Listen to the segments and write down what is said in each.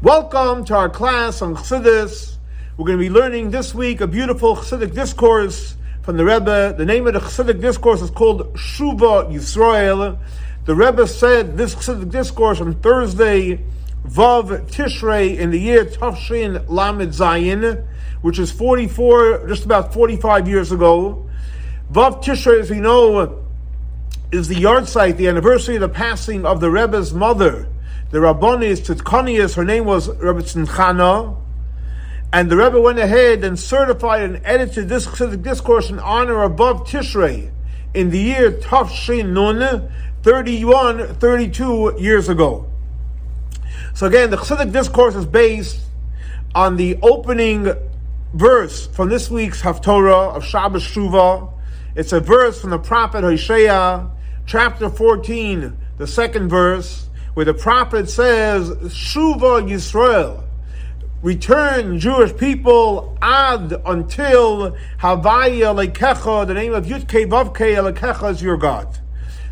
Welcome to our class on Chassidus. We're going to be learning this week a beautiful Chassidic discourse from the Rebbe. The name of the Chassidic discourse is called Shuva Yisrael. The Rebbe said this Chassidic discourse on Thursday, Vav Tishrei, in the year Tafshin Lamed Zayin, which is 44, just about 45 years ago. Vav Tishrei, as we know, is the yahrzeit, the anniversary of the passing of the Rebbe's mother, the Rabbonis Tzidkonius, her name was Rebbetzin Chana, and the Rebbe went ahead and certified and edited this Chassidic discourse in honor of Vav Tishrei in the year Tafshin Nun, 31, 32 years ago. So again, the Chassidic discourse is based on the opening verse from this week's Haftorah of Shabbos Shuvah. It's a verse from the prophet Hosea, chapter 14, the second verse, where the prophet says, Shuva Yisrael, return Jewish people ad until Havaya Lekecha, the name of Yudke Vavke Lekecha is your God.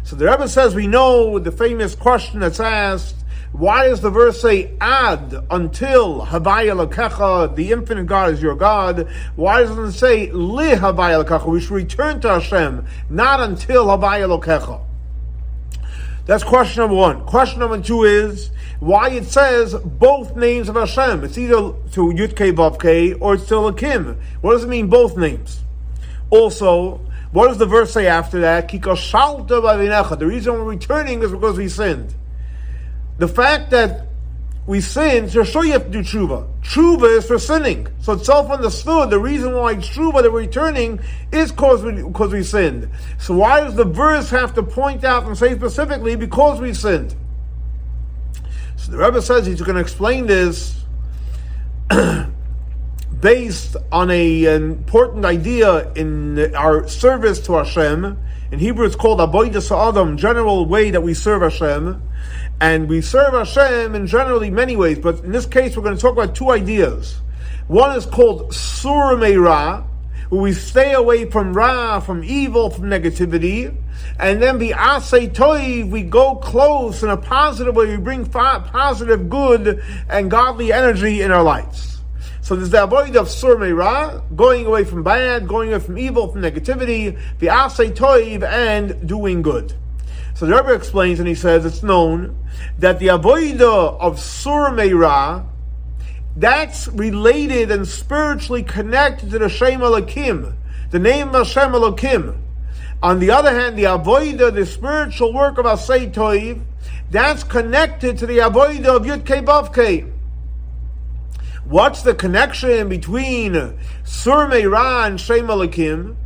So the Rebbe says we know the famous question that's asked, why does the verse say ad until Havaya Lekecha, the infinite God is your God? Why doesn't it say li Havaya Lekecha? We should return to Hashem, not until Havaya Lekecha. That's question number one. Question number two is why it says both names of Hashem. It's either to Yud K Vav K or it's to Elokim. What does it mean both names? Also, what does the verse say after that? The reason we're returning is because we sinned. The fact that we sin, so sure you have to do tshuva. Tshuva is for sinning. So it's self-understood. The reason why it's tshuva that we're returning is because we, because we sinned. So why does the verse have to point out and say specifically because we sinned? So the Rebbe says he's going to explain this based on a, an important idea in our service to Hashem. In Hebrew, it's called Avodah Adam, general way that we serve Hashem. And we serve Hashem in generally many ways, but in this case, we're going to talk about two ideas. One is called Sur Ra, where we stay away from Ra, from evil, from negativity. And then the Asay Toiv, we go close in a positive way, we bring positive, good, and godly energy in our lives. So there's the avoida of Sur Ra, going away from bad, going away from evil, from negativity, the Asay Toiv, and doing good. So the Rebbe explains and he says it's known that the avodah of Sur Meira, that's related and spiritually connected to the Shem the name of Hashem Elokim. On the other hand, the avodah, the spiritual work of Asay Toiv, that's connected to the avodah of Yud Kei What's the connection between Sur Meira and Shem?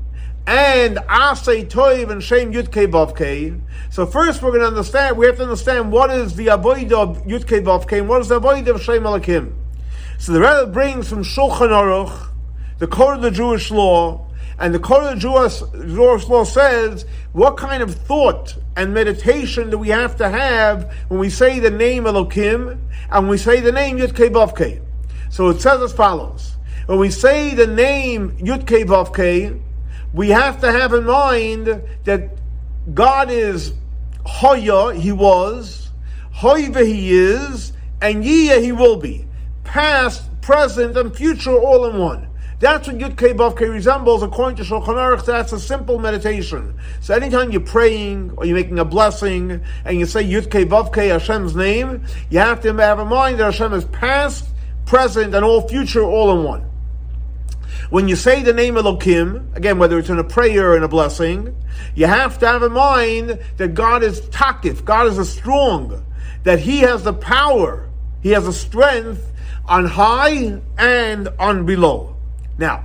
And Asay Toiv and Shem Yudke Vavke. So first we're going to understand, we have to understand what is the avoida of Yudke Vavke and what is the avoida of Shem Elokim. So the Rebbe brings from Shulchan Aruch, the code of the Jewish law, and the code of the Jewish, Jewish law says what kind of thought and meditation do we have to have when we say the name Elokim and we say the name Yudke Vavke. So it says as follows. When we say the name Yudke Vavke, we have to have in mind that God is Hoya, He was, Hoiva He is, and Yia He will be. Past, present, and future all in one. That's what Yud Kei resembles according to Shulchan Aruch. That's a simple meditation. So anytime you're praying or you're making a blessing and you say Yud Kei Kei Hashem's name, you have to have in mind that Hashem is past, present, and all future all in one. When you say the name Elokim, again, whether it's in a prayer or in a blessing, you have to have in mind that God is takif, God is a strong, that He has the power, He has the strength on high and on below. Now,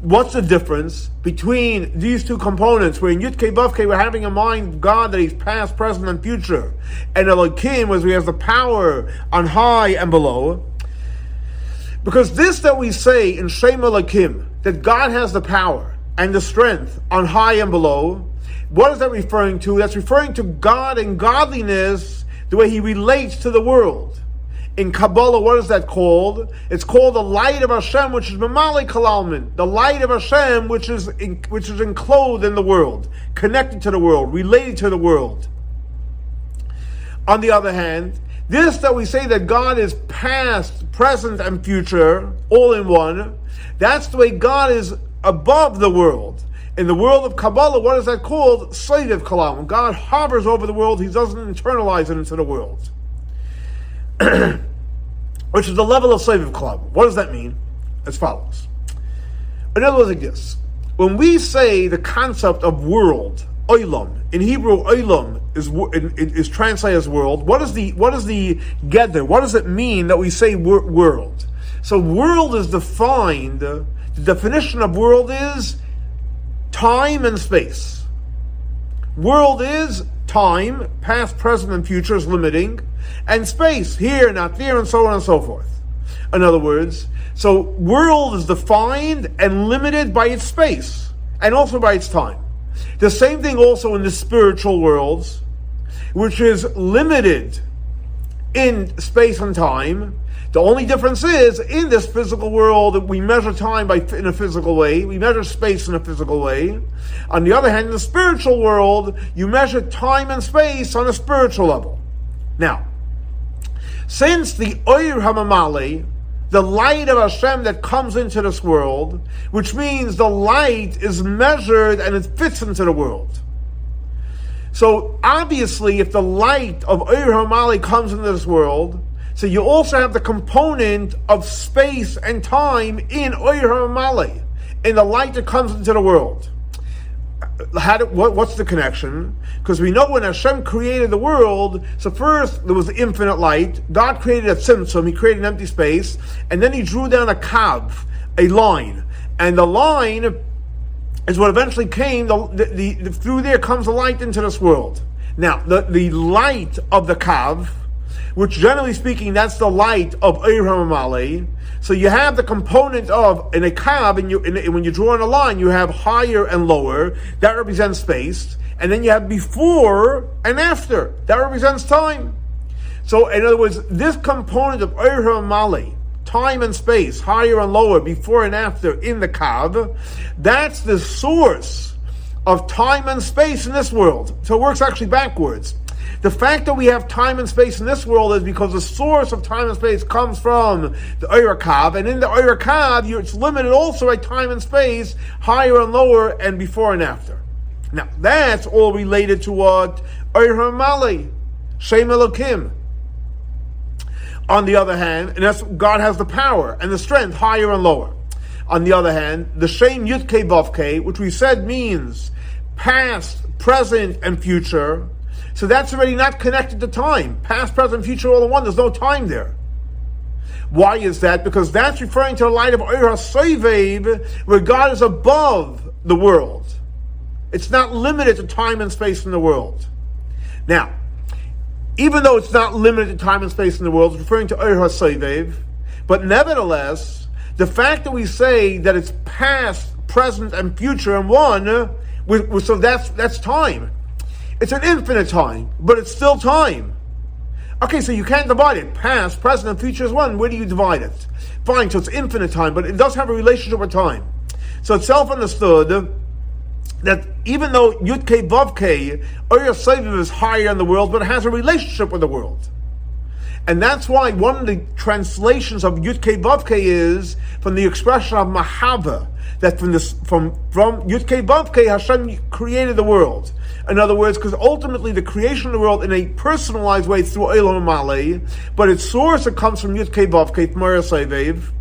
what's the difference between these two components? Where in Yudke Vavke we're having in mind God that He's past, present, and future, and Elohim was He has the power on high and below. Because this that we say in Shem Elohim, that God has the power and the strength on high and below, what is that referring to? That's referring to God and godliness, the way He relates to the world. In Kabbalah, what is that called? It's called the light of Hashem, which is Mamali Kalalman, the light of Hashem, which is in, which is enclosed in the world, connected to the world, related to the world. On the other hand, This that we say that God is past, present, and future, all in one, that's the way God is above the world. In the world of Kabbalah, what is that called? Seitiv Kalam. When God hovers over the world, He doesn't internalize it into the world. Which is the level of Seitiv Kalam. What does that mean? As follows. In other words, like this. When we say the concept of world, oilam, in Hebrew, oilam is, is translated as world. What is the, what is the gather? What does it mean that we say world? So world is defined, the definition of world is time and space. World is time, past, present, and future is limiting, and space, here, not there, and so on and so forth. In other words, so world is defined and limited by its space, and also by its time. The same thing also in the spiritual worlds, which is limited in space and time, the only difference is in this physical world that we measure time by in a physical way, we measure space in a physical way. On the other hand, in the spiritual world, you measure time and space on a spiritual level. Now, since the Oyer Hamamali, the light of Hashem that comes into this world, which means the light is measured and it fits into the world. So obviously, if the light of Oyer Hamali comes into this world, so you also have the component of space and time in Oyer Male, in the light that comes into the world. Do, what, what's the connection? Because we know when Hashem created the world, so first there was the infinite light. God created a tzimtzum, He created an empty space, and then He drew down a kav, a line, and the line is what eventually came. The, the, the, through there comes the light into this world. Now, the, the light of the kav which generally speaking, that's the light of Oyer Hamamale. So you have the component of in a kav, and you in, when you draw on a line, you have higher and lower. That represents space, and then you have before and after. That represents time. So in other words, this component of Oyer Hamamale, time and space, higher and lower, before and after in the kav, that's the source of time and space in this world. So it works actually backwards. The fact that we have time and space in this world is because the source of time and space comes from the Kav, and in the Kav, it's limited also by time and space, higher and lower, and before and after. Now, that's all related to what Oyer Mali, Shem Elokim. On the other hand, and that's God has the power and the strength, higher and lower. On the other hand, the Shem Yudke Vavke, which we said means past, present, and future, so that's already not connected to time. Past, present, future, all in one. There's no time there. Why is that? Because that's referring to the light of Oyer HaSoivev, where God is above the world. It's not limited to time and space in the world. Now, even though it's not limited to time and space in the world, it's referring to Oyer HaSoivev, but nevertheless, the fact that we say that it's past, present, and future in one, so that's that's time. It's an infinite time, but it's still time. Okay, so you can't divide it. Past, present, and future is one. Where do you divide it? Fine, so it's infinite time, but it does have a relationship with time. So it's self understood that even though Yud K Vav K, is higher in the world, but it has a relationship with the world. And that's why one of the translations of Yud K is from the expression of Mahava, that from this from from Yud K Vav Hashem created the world. In other words, because ultimately the creation of the world in a personalized way through Elam Male, but its source it comes from Yud K Vav K Sevev.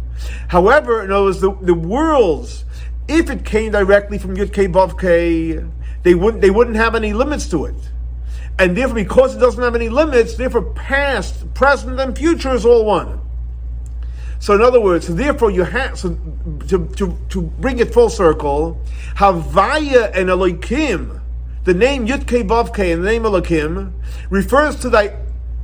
However, in other words, the, the worlds, if it came directly from Yud K Vav they wouldn't they wouldn't have any limits to it. And therefore, because it doesn't have any limits, therefore past, present, and future is all one. So in other words, therefore you have so to, to, to bring it full circle, Havaya and Elohim, the name Yudke Vavke and the name Elohim refers to the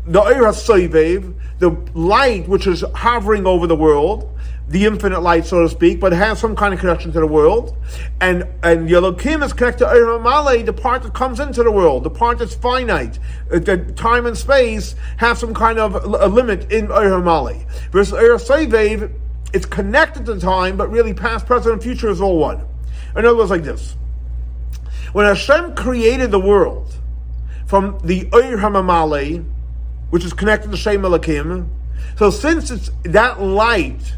the the light which is hovering over the world, the infinite light, so to speak, but has some kind of connection to the world. And and Elohim is connected to Male, the part that comes into the world, the part that's finite, uh, the time and space have some kind of a limit in Male. Versus Soivev, it's connected to time, but really past, present, and future is all one. In other words, like this. When Hashem created the world from the Oyer Hamamale, which is connected to Shem Elokim. So since it's that light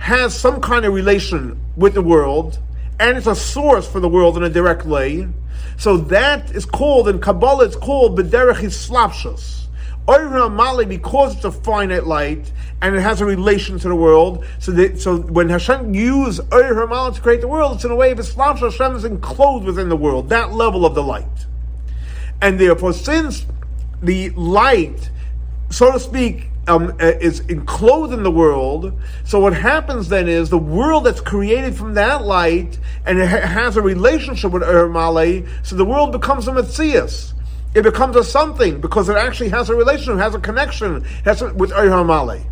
has some kind of relation with the world, and it's a source for the world in a direct way, so that is called in Kabbalah. It's called bederech slapshus. Oira Mali, because it's a finite light and it has a relation to the world, so that, so when Hashem used Oira Mali to create the world, it's in a way of Islam, Hashem is enclosed within the world, that level of the light. And therefore, since the light, so to speak, um, uh, is enclosed in the world. So what happens then is the world that's created from that light and it ha- has a relationship with Ur so the world becomes a metzius it becomes a something because it actually has a relationship, has a connection has a, with Male.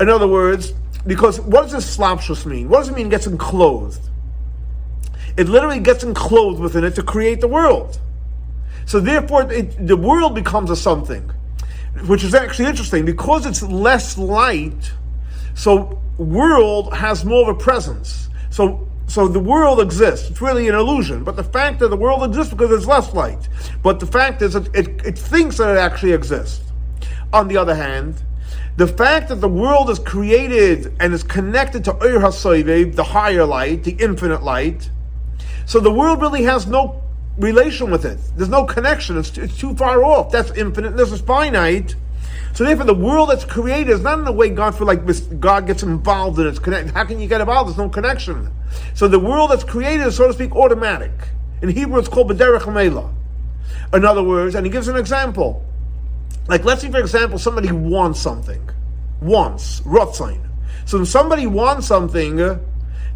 In other words, because what does this slapshus mean? What does it mean gets enclosed? It literally gets enclosed within it to create the world. So therefore, it, the world becomes a something, which is actually interesting because it's less light. So world has more of a presence. So so the world exists. It's really an illusion. But the fact that the world exists because there's less light. But the fact is that it, it thinks that it actually exists. On the other hand, the fact that the world is created and is connected to Ur HaSoivev, the higher light, the infinite light, so the world really has no relation with it. There's no connection. It's, it's too far off. That's infinite. This is finite. So therefore, the world that's created is not in the way God feel like God gets involved in it. It's connected. How can you get involved? There's no connection. So the world that's created is, so to speak, automatic. In Hebrew, it's called b'derech mela. In other words, and he gives an example. Like, let's say, for example, somebody wants something. Wants. Rotzain. So when somebody wants something,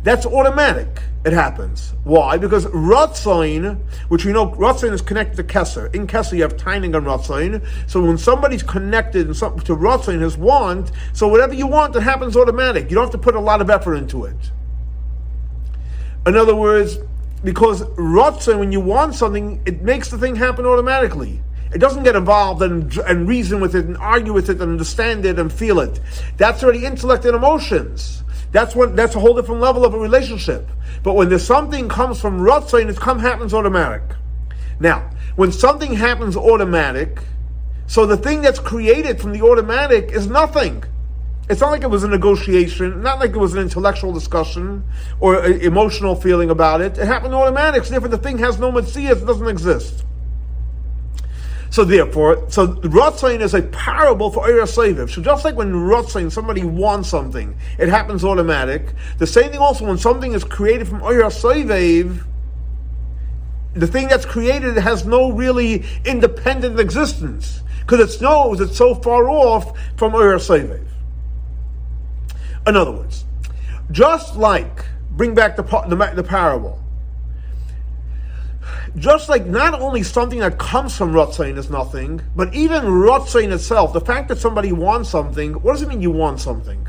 that's automatic. It happens. Why? Because Ratzain, which we know Ratzain is connected to Kesser. In Kesser you have Taanug and Ratzain. So when somebody's connected to Ratzain, his want, so whatever you want, it happens automatic. You don't have to put a lot of effort into it. In other words, because Ratzain, when you want something, it makes the thing happen automatically. It doesn't get involved and, and reason with it and argue with it and understand it and feel it. That's already intellect and emotions. That's what that's a whole different level of a relationship. But when there's something comes from Ratzon, it come happens automatic. Now, when something happens automatic, so the thing that's created from the automatic is nothing. It's not like it was a negotiation, not like it was an intellectual discussion or emotional feeling about it. It happened automatic, so therefore the thing has no mitzvah, it doesn't exist. So therefore, so Rotzain is a parable for Eira Seviv. So just like when Rotzain, somebody wants something, it happens automatic. The same thing also when something is created from Eira Seviv, the thing that's created has no really independent existence because it knows it's so far off from Eira Seviv. In other words, just like bring back the, the, the parable just like not only something that comes from Rotzain is nothing, but even Rotzain itself, the fact that somebody wants something, what does it mean you want something?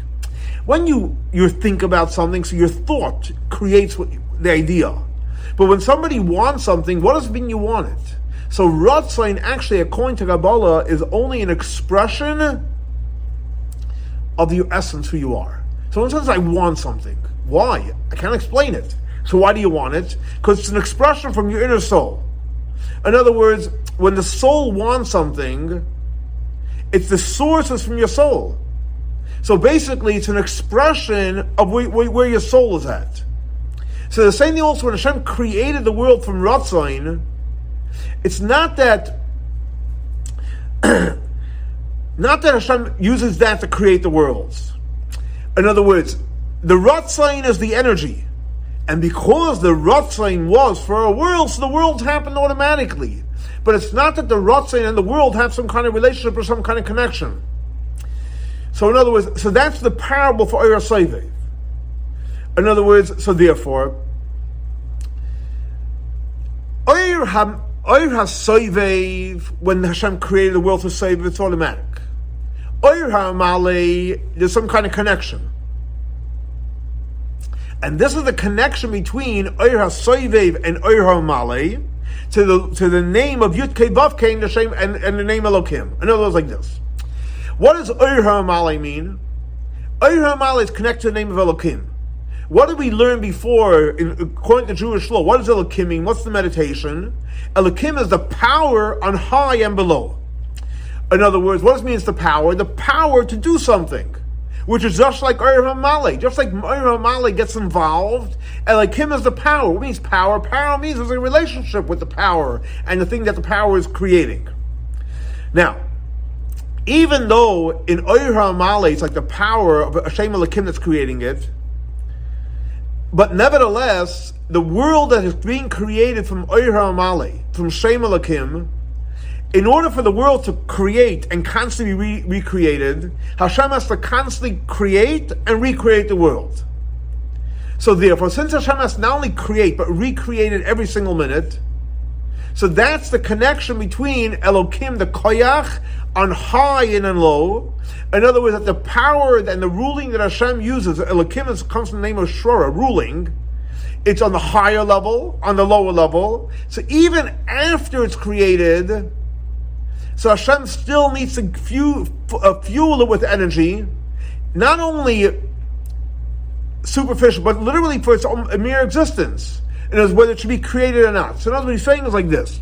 When you, you think about something, so your thought creates what, the idea. But when somebody wants something, what does it mean you want it? So Rotzain actually, according to Kabbalah, is only an expression of your essence, who you are. So when says I want something, why? I can't explain it. So why do you want it? Because it's an expression from your inner soul. In other words, when the soul wants something, it's the source is from your soul. So basically, it's an expression of where, where, where your soul is at. So the same thing also when Hashem created the world from Ratzain, it's not that not that Hashem uses that to create the worlds. In other words, the Ratzain is the energy. And because the Rotzain was for a world, the worlds happened automatically. But it's not that the Rotzain and the world have some kind of relationship or some kind of connection. So in other words, so that's the parable for Seivev. In other words, so therefore, Eir HaSeivev, when Hashem created the world to save, it's automatic. Eir HaMalei, there's some kind of connection. And this is the connection between Eir HaSoivev and Eir HaMalei to the, to the name of Yud Kei Vav Kei and, and the name Elokim. In other words, like this. What does Eir HaMalei mean? Eir HaMalei is connected to the name of Elokim. What did we learn before, in, according to Jewish law? What does Elokim mean? What's the meditation? Elokim is the power on high and below. In other words, what does it mean? It's the power, the power to do something, which is just like Ur. Just like Ur gets involved, and like him is the power. What means power? Power means there's a relationship with the power and the thing that the power is creating. Now, even though in Ur it's like the power of Hashem Elohim that's creating it, but nevertheless, the world that is being created from Ur from Shem Elohim, in order for the world to create and constantly be re- recreated, Hashem has to constantly create and recreate the world. So therefore, since Hashem has not only create but recreate it every single minute, so that's the connection between Elokim, the Koyach, on high and on low. In other words, that the power and the ruling that Hashem uses, Elokim is, comes from the name of Shura, ruling. It's on the higher level, on the lower level. So even after it's created, so Hashem still needs to fuel, uh, fuel it with energy, not only superficial, but literally for its own mere existence. And as whether it should be created or not. So, in other words, he's saying is like this.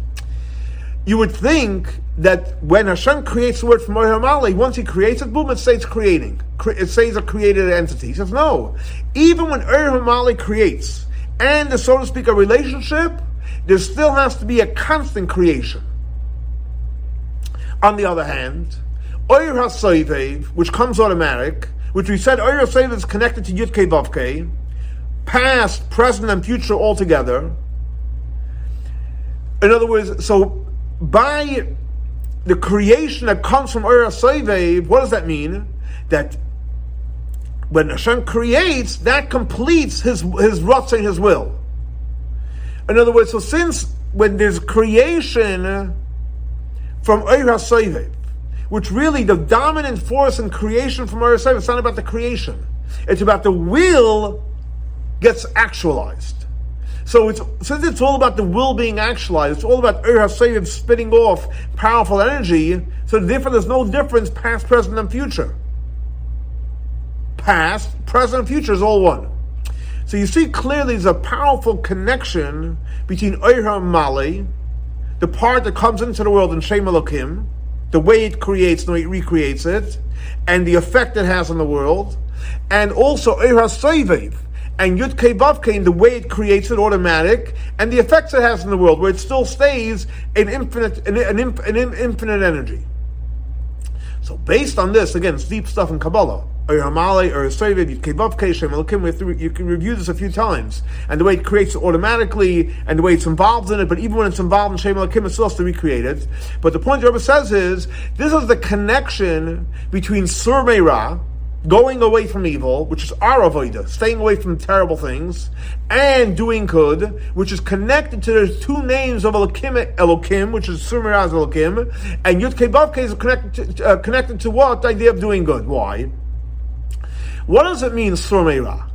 You would think that when Hashem creates the word from Mali, once he creates it, boom, it says creating. It says a created entity. He says, no. Even when Ur Mali creates, and there's, so to speak, a relationship, there still has to be a constant creation. On the other hand, Oyer HaSoivev, which comes automatic, which we said Oyer HaSoivev is connected to Yud Kei Vav Kei, past, present, and future all together. In other words, so by the creation that comes from Oyer HaSoivev, what does that mean? That when Hashem creates, that completes his his and his will. In other words, so since when there's creation, from Eir HaSoivet, which really the dominant force in creation from Eir HaSoivet, it's not about the creation. It's about the will gets actualized. So it's, since it's all about the will being actualized, it's all about Eir HaSoivet spitting off powerful energy, so therefore there's no difference past, present, and future. Past, present, and future is all one. So you see clearly there's a powerful connection between Eir Mali, the part that comes into the world in Shem Elokim, the way it creates, the way it recreates it, and the effect it has on the world, and also Eras Soivev, and Yud Kei the way it creates it automatic, and the effects it has in the world, where it still stays an infinite, an, an infinite energy. So based on this, again, it's deep stuff in Kabbalah or Hamale or Soivev, you can review this a few times. And the way it creates it automatically and the way it's involved in it, but even when it's involved in Shem Elohim, it's still has to recreate it. But the point Rebbe says is, this is the connection between Sur Meira, going away from evil, which is our avoida, staying away from terrible things, and doing good, which is connected to the two names of Elokim, Elokim which is Surmiraz Elokim, and Yud Kei is connected to, uh, connected to what? The idea of doing good. Why? What does it mean, Sur Meira?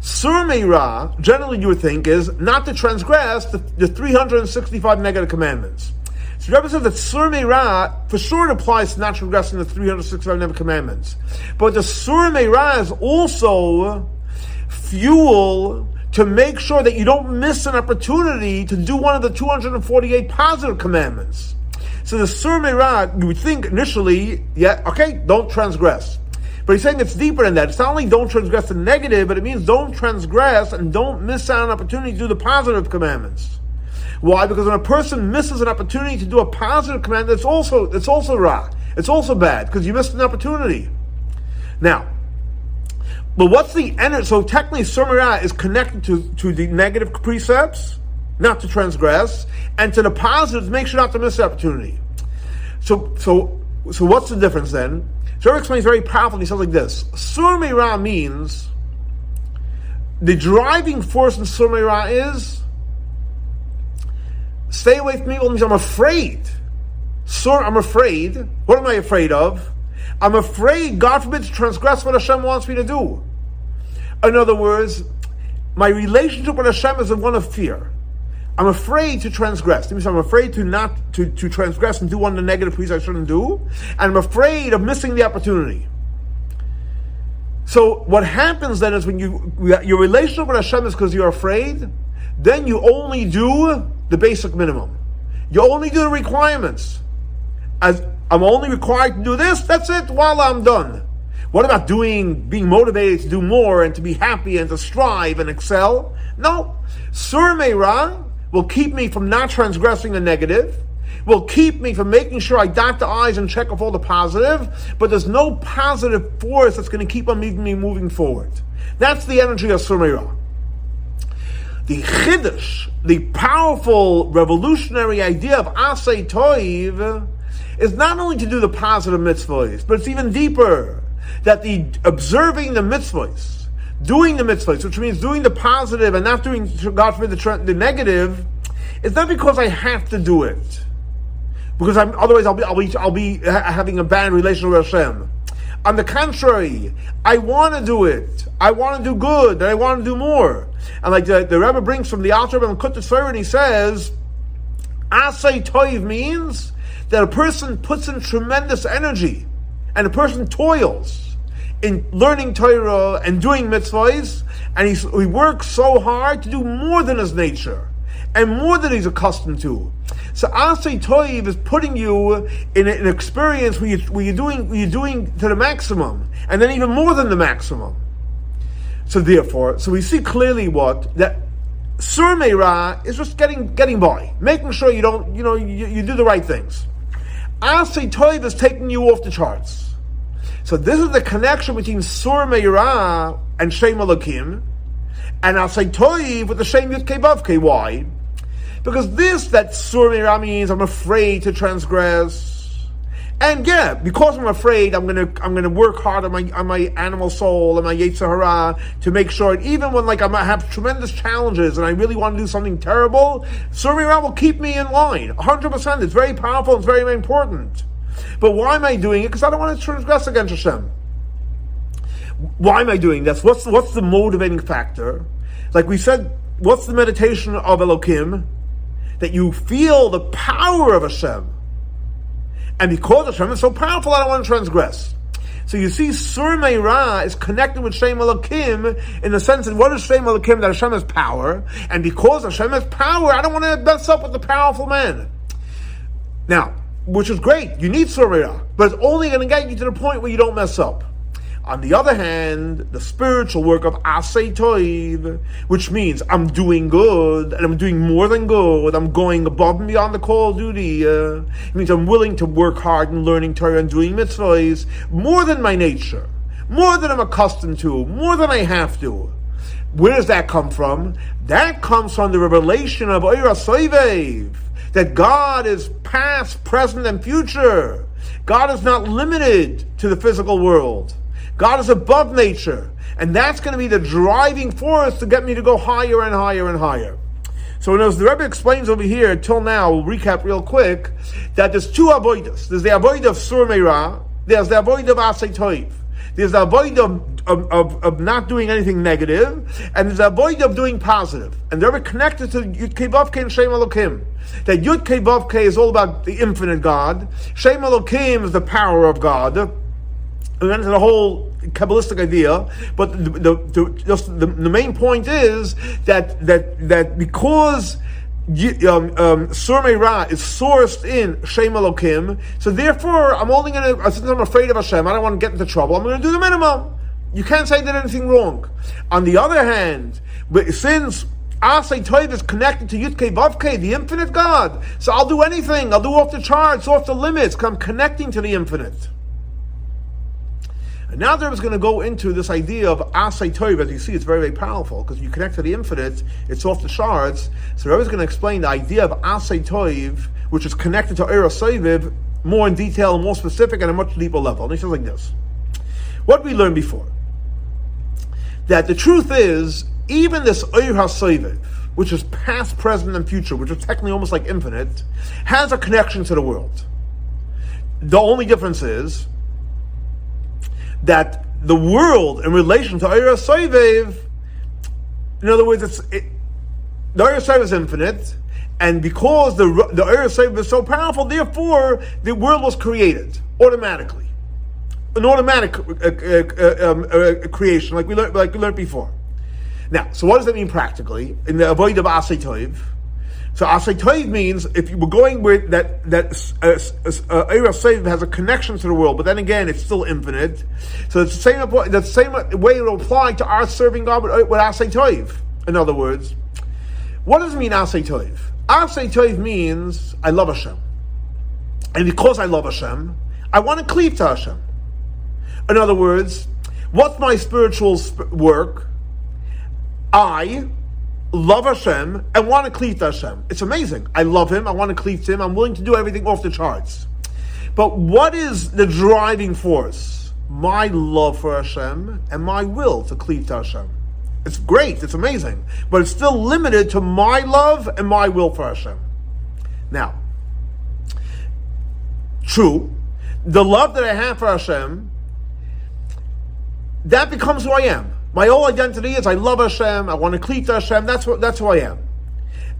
Sur Meira, generally you would think, is not to transgress the, the 365 negative commandments. So Rebbe says that Sur Meira for sure it applies to not transgressing the 365 negative commandments. But the Sur Meira is also fuel to make sure that you don't miss an opportunity to do one of the 248 positive commandments. So the Sur Meira, you would think initially, yeah, okay, don't transgress. But he's saying it's deeper than that. It's not only don't transgress the negative, but it means don't transgress and don't miss out on an opportunity to do the positive commandments. Why? Because when a person misses an opportunity to do a positive command, it's also it's also ra. It's also bad because you missed an opportunity. Now, but what's the energy? So technically, Surmira is connected to, to the negative precepts, not to transgress, and to the positives, make sure not to miss the opportunity. So, so, so what's the difference then? Shor explains very powerfully. He says like this: Sur Meira means the driving force in Sur Meira is stay away from evil. Means I'm afraid. Sur, I'm afraid. What am I afraid of? I'm afraid, God forbid, to transgress what Hashem wants me to do. In other words, my relationship with Hashem is one of fear. I'm afraid to transgress. That means I'm afraid to not to, to transgress and do one of the negative things I shouldn't do, and I'm afraid of missing the opportunity. So what happens then is when you your relationship with Hashem is because you're afraid, then you only do the basic minimum. You only do the requirements. As I'm only required to do this, that's it, while I'm done. What about doing, being motivated to do more and to be happy and to strive and excel? No. Sur Meira will keep me from not transgressing the negative, will keep me from making sure I dot the I's and check off all the positive, but there's no positive force that's going to keep on me moving forward. That's the energy of Sur Meira. The Chiddush, the powerful revolutionary idea of Asay Toiv, is not only to do the positive mitzvahs, but it's even deeper. That the observing the mitzvahs, doing the mitzvahs, which means doing the positive and not doing, God forbid, the, the negative, it's not because I have to do it. Because I'm, otherwise I'll be, I'll be, I'll be having a bad relation with Hashem. On the contrary, I want to do it. I want to do good, and I want to do more. And like the, the Rebbe brings from the Alter and Kuttas and he says, Asay Toiv means that a person puts in tremendous energy and a person toils in learning Torah and doing mitzvahs, and he works so hard to do more than his nature and more than he's accustomed to. So Asay Toiv is putting you in an experience where, you, where you're doing you're doing to the maximum, and then even more than the maximum. So therefore, so we see clearly what that Sur Meira is just getting getting by, making sure you don't, you know, you, you do the right things. Asay Toiv is taking you off the charts. So this is the connection between Sur Meira and Shem Elokim, and Asay Toiv with the Shem Yud Kei Why? Because this that Sur Meira means I'm afraid to transgress. And yeah, because I'm afraid, I'm gonna I'm gonna work hard on my on my animal soul and my Yetzer Hara to make sure. even when like I have tremendous challenges and I really want to do something terrible, Sur Meira will keep me in line. 100. percent It's very powerful. It's very, very important. But why am I doing it? Because I don't want to transgress against Hashem. Why am I doing this? What's what's the motivating factor? Like we said, what's the meditation of Elokim? That you feel the power of Hashem and because Hashem is so powerful, I don't want to transgress. So you see, Sur Meira is connected with Shem Elokim in the sense that what is Shem Elokim? That Hashem has power, and because Hashem has power, I don't want to mess up with the powerful man. Now, which is great, you need Sur Meira, but it's only going to get you to the point where you don't mess up. On the other hand, the spiritual work of Asay Toiv, which means I'm doing good, and I'm doing more than good, I'm going above and beyond the call of duty. Uh, it means I'm willing to work hard and learning Torah and doing mitzvahs more than my nature, more than I'm accustomed to, more than I have to. Where does that come from? That comes from the revelation of Oira Soivev, that God is past, present, and future. God is not limited to the physical world. God is above nature. And that's going to be the driving force to get me to go higher and higher and higher. So as the Rebbe explains over here, till now, we'll recap real quick, that there's two avoidas. There's the avoida of Sur there's the avoida of Asay Toiv. There's the avoida of, of, of, of, not doing anything negative, and there's the avoida of doing positive. And they're connected to Yud Kei and Shem Elokim. That Yud Kei is all about the infinite God. Shem Elokim is the power of God And then the whole kabbalistic idea, but the, the, the the, the, main point is that that that because um, um, Sur Meira is sourced in Shem Elokim, so therefore I'm only going to, since I'm afraid of Hashem, I don't want to get into trouble, I'm going to do the minimum. You can't say did anything wrong. On the other hand, but since Asay Toiv is connected to Yudke Vavke, the infinite God, so I'll do anything, I'll do off the charts, off the limits, because I'm connecting to the infinite. And now there is going to go into this idea of Asay. As you see, it's very, very powerful because you connect to the infinite, it's off the shards. So Rebbe is going to explain the idea of Asay which is connected to Eira more in detail, more specific, and a much deeper level. And he says like this. What we learned before, that the truth is, even this Eir which is past, present, and future, which is technically almost like infinite, has a connection to the world. The only difference is that the world in relation to Eira Soivev, in other words, it's, it, the Eira Soivev is infinite, and because the the Eira Soivev is so powerful, therefore the world was created automatically, an automatic uh, uh, uh, um, uh creation, like we learned, like we learned before. Now, so what does that mean practically in the avoida of Asay Toiv? So Asay Toiv means if you were going with that that uh, uh, has a connection to the world, but then again it's still infinite. So it's the same the same way it will apply to our serving God with, with Asay. In other words, what does it mean? Asay Toiv means I love Hashem, and because I love Hashem, I want to cleave to Hashem. In other words, what's my spiritual sp- work? I love Hashem and want to cleave to Hashem. It's amazing. I love Him. I want to cleave to Him. I'm willing to do everything off the charts. But what is the driving force? My love for Hashem and my will to cleave to Hashem. It's great. It's amazing. But it's still limited to my love and my will for Hashem. Now, true, the love that I have for Hashem, that becomes who I am. My whole identity is I love Hashem, I want to cleave to Hashem, that's, what, that's who I am.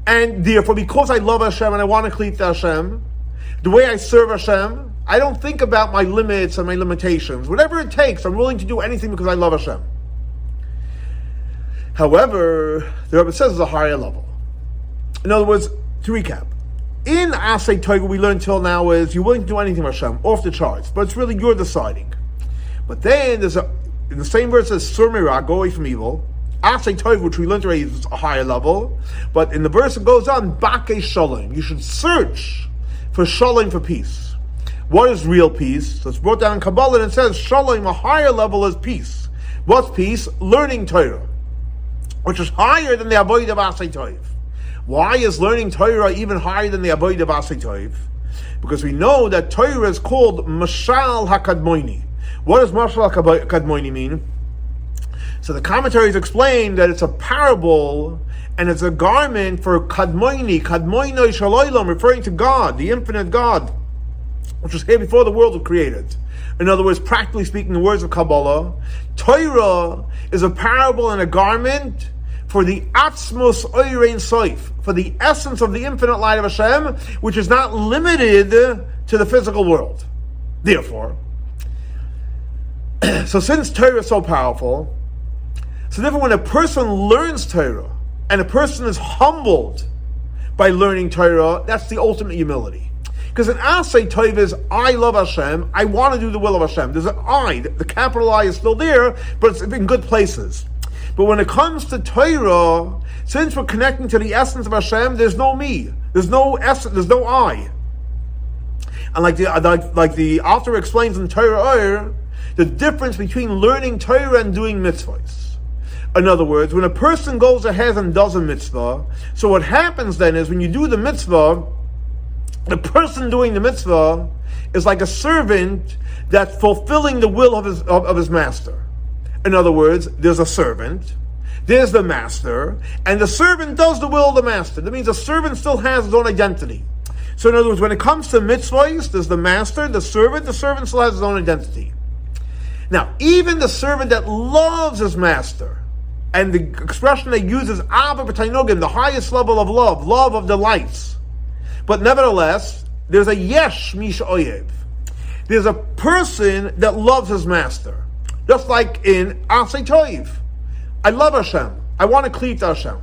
And therefore, because I love Hashem and I want to cleave to Hashem, the way I serve Hashem, I don't think about my limits and my limitations. Whatever it takes, I'm willing to do anything because I love Hashem. However, the Rebbe says there's a higher level. In other words, to recap, in Asay Toiv, we learned till now is you're willing to do anything Hashem, off the charts, but it's really you're deciding. But then there's a in the same verse as Surmira, go away from evil. Asay Toiv, which we learned already, is a higher level. But in the verse it goes on, Bakesh Shalom. You should search for Shalom for peace. What is real peace? So it's brought down in Kabbalah and it says Shalom, a higher level is peace. What's peace? Learning Torah, which is higher than the Avoida of Asay Toiv. Why is learning Torah even higher than the Avoida of Asay Toiv? Because we know that Torah is called Mashal HaKadmoini. What does Mashal Kadmoini mean? So the commentaries explain that it's a parable and it's a garment for Kadmoini, Kadmoino Shaloilam, referring to God, the infinite God, which was here before the world was created. In other words, practically speaking, the words of Kabbalah, Torah is a parable and a garment for the Atzmos Oirein Soif, for the essence of the infinite light of Hashem, which is not limited to the physical world. Therefore, so since Torah is so powerful, so therefore when a person learns Torah and a person is humbled by learning Torah, that's the ultimate humility. Because an Asay Torah is, I love Hashem, I want to do the will of Hashem. There's an I, the capital I is still there, but it's in good places. But when it comes to Torah, since we're connecting to the essence of Hashem, there's no me. There's no essence, there's no I. And like the, like, like the author explains in Torah, the difference between learning Torah and doing mitzvahs. In other words, when a person goes ahead and does a mitzvah, so what happens then is when you do the mitzvah, the person doing the mitzvah is like a servant that's fulfilling the will of his, of, of his master. In other words, there's a servant, there's the master, and the servant does the will of the master. That means the servant still has his own identity. So in other words, when it comes to mitzvahs, there's the master, the servant, the servant still has his own identity. Now, even the servant that loves his master, and the expression they use is Abba B'tainogim, the highest level of love, love of delights. But nevertheless, there's a Yesh Mish Oyev. There's a person that loves his master. Just like in Asay Toiv. I love Hashem. I want to cleave to Hashem.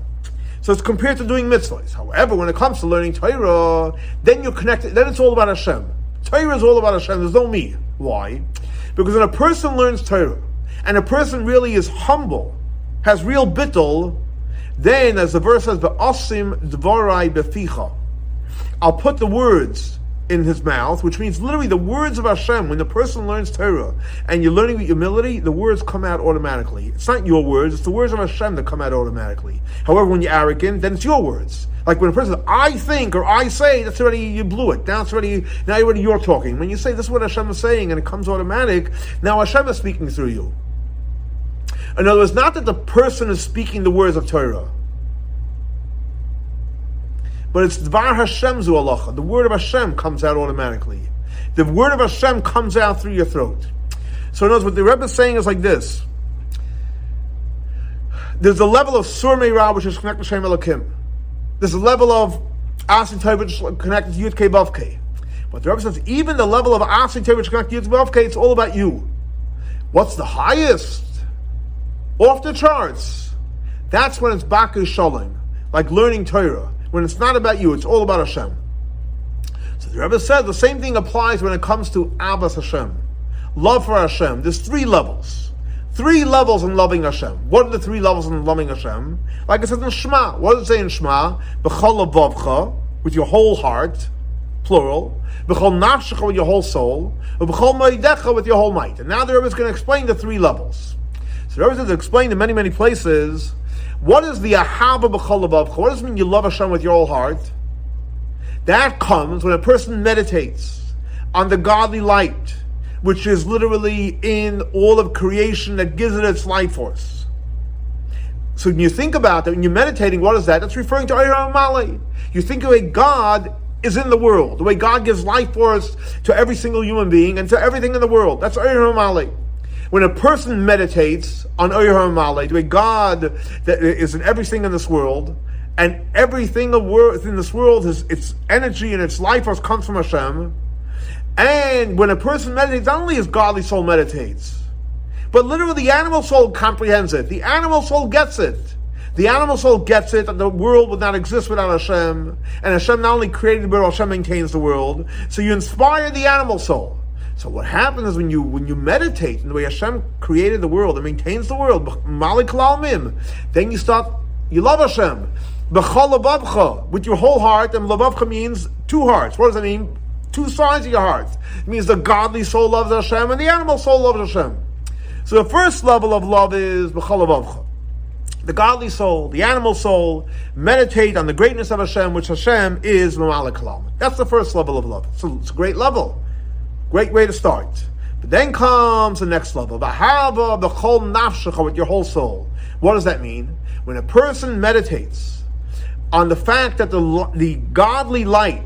So it's compared to doing mitzvahs. However, when it comes to learning Torah, then you're connected, then it's all about Hashem. Torah is all about Hashem. There's no me. Why? Because when a person learns Torah, and a person really is humble, has real bittul, then, as the verse says, "Be'asim dvarai beficha," I'll put the words in his mouth, which means literally the words of Hashem. When the person learns Torah and you're learning with humility, the words come out automatically. It's not your words; it's the words of Hashem that come out automatically. However, when you're arrogant, then it's your words. Like when a person says, I think or I say, that's already, you blew it. Now it's already, now already you're talking. When you say this is what Hashem is saying and it comes automatic, now Hashem is speaking through you. In other words, not that the person is speaking the words of Torah, but it's Dvar Hashem's halacha. The word of Hashem comes out automatically. The word of Hashem comes out through your throat. So in other words, what the Rebbe is saying is like this. There's a level of Sur Ra, which is connected to Shem Elokim. There's a level of Asin which connected to Yud K Vav K. But the Rebbe says even the level of Asin which connected to Yud Vav K, it's all about you. What's the highest? Off the charts. That's when it's Bakesh Shalom, like learning Torah. when it's not about you, it's all about Hashem. So the Rebbe says the same thing applies when it comes to Ahavas Hashem. Love for Hashem. There's three levels. Three levels in loving Hashem. What are the three levels in loving Hashem? Like I said in Shema. What does it say in Shema? B'chol with your whole heart, plural. B'chol nafshecha, with your whole soul. B'chol ma'idecha, with your whole might. And now the Rebbe is going to explain the three levels. So the Rebbe has explained in many, many places what is the ahava b'chol What does it mean you love Hashem with your whole heart? That comes when a person meditates on the godly light which is literally in all of creation that gives it its life force. So when you think about that, when you're meditating, what is that? That's referring to Ayram Mali. You think of a God is in the world, the way God gives life force to every single human being and to everything in the world. That's Ayram Mali. When a person meditates on Ayram Mali, the way God that is in everything in this world, and everything in this world, its energy and its life force comes from Hashem, and when a person meditates, not only his godly soul meditates, but literally the animal soul comprehends it. The animal soul gets it. The animal soul gets it that the world would not exist without Hashem. And Hashem not only created the world, Hashem maintains the world. So you inspire the animal soul. So what happens is when you when you meditate in the way Hashem created the world and maintains the world, Malik Mim, then you start you love Hashem. With your whole heart, and labavcha means two hearts. What does that mean? Two sides of your heart. It means the godly soul loves Hashem and the animal soul loves Hashem. So the first level of love is b'chalavavcha. The godly soul, the animal soul, meditate on the greatness of Hashem, which Hashem is Mamalik That's the first level of love. So it's a great level. Great way to start. But then comes the next level. Bahava b'chol nafshecha with your whole soul. What does that mean? When a person meditates on the fact that the, the godly light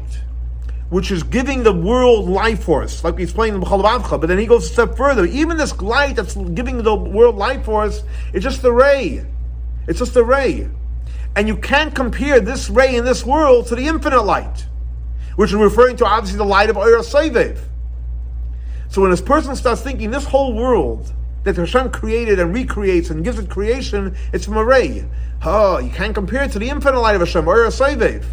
which is giving the world life force, like we explained in B'chalavavcha. But then he goes a step further. Even this light that's giving the world life force, it's just a ray. It's just a ray. And you can't compare this ray in this world to the infinite light, which is referring to obviously the light of Oyer Sevev. So when this person starts thinking this whole world that Hashem created and recreates and gives it creation, it's from a ray. Oh, you can't compare it to the infinite light of Hashem, Oyer Sevev.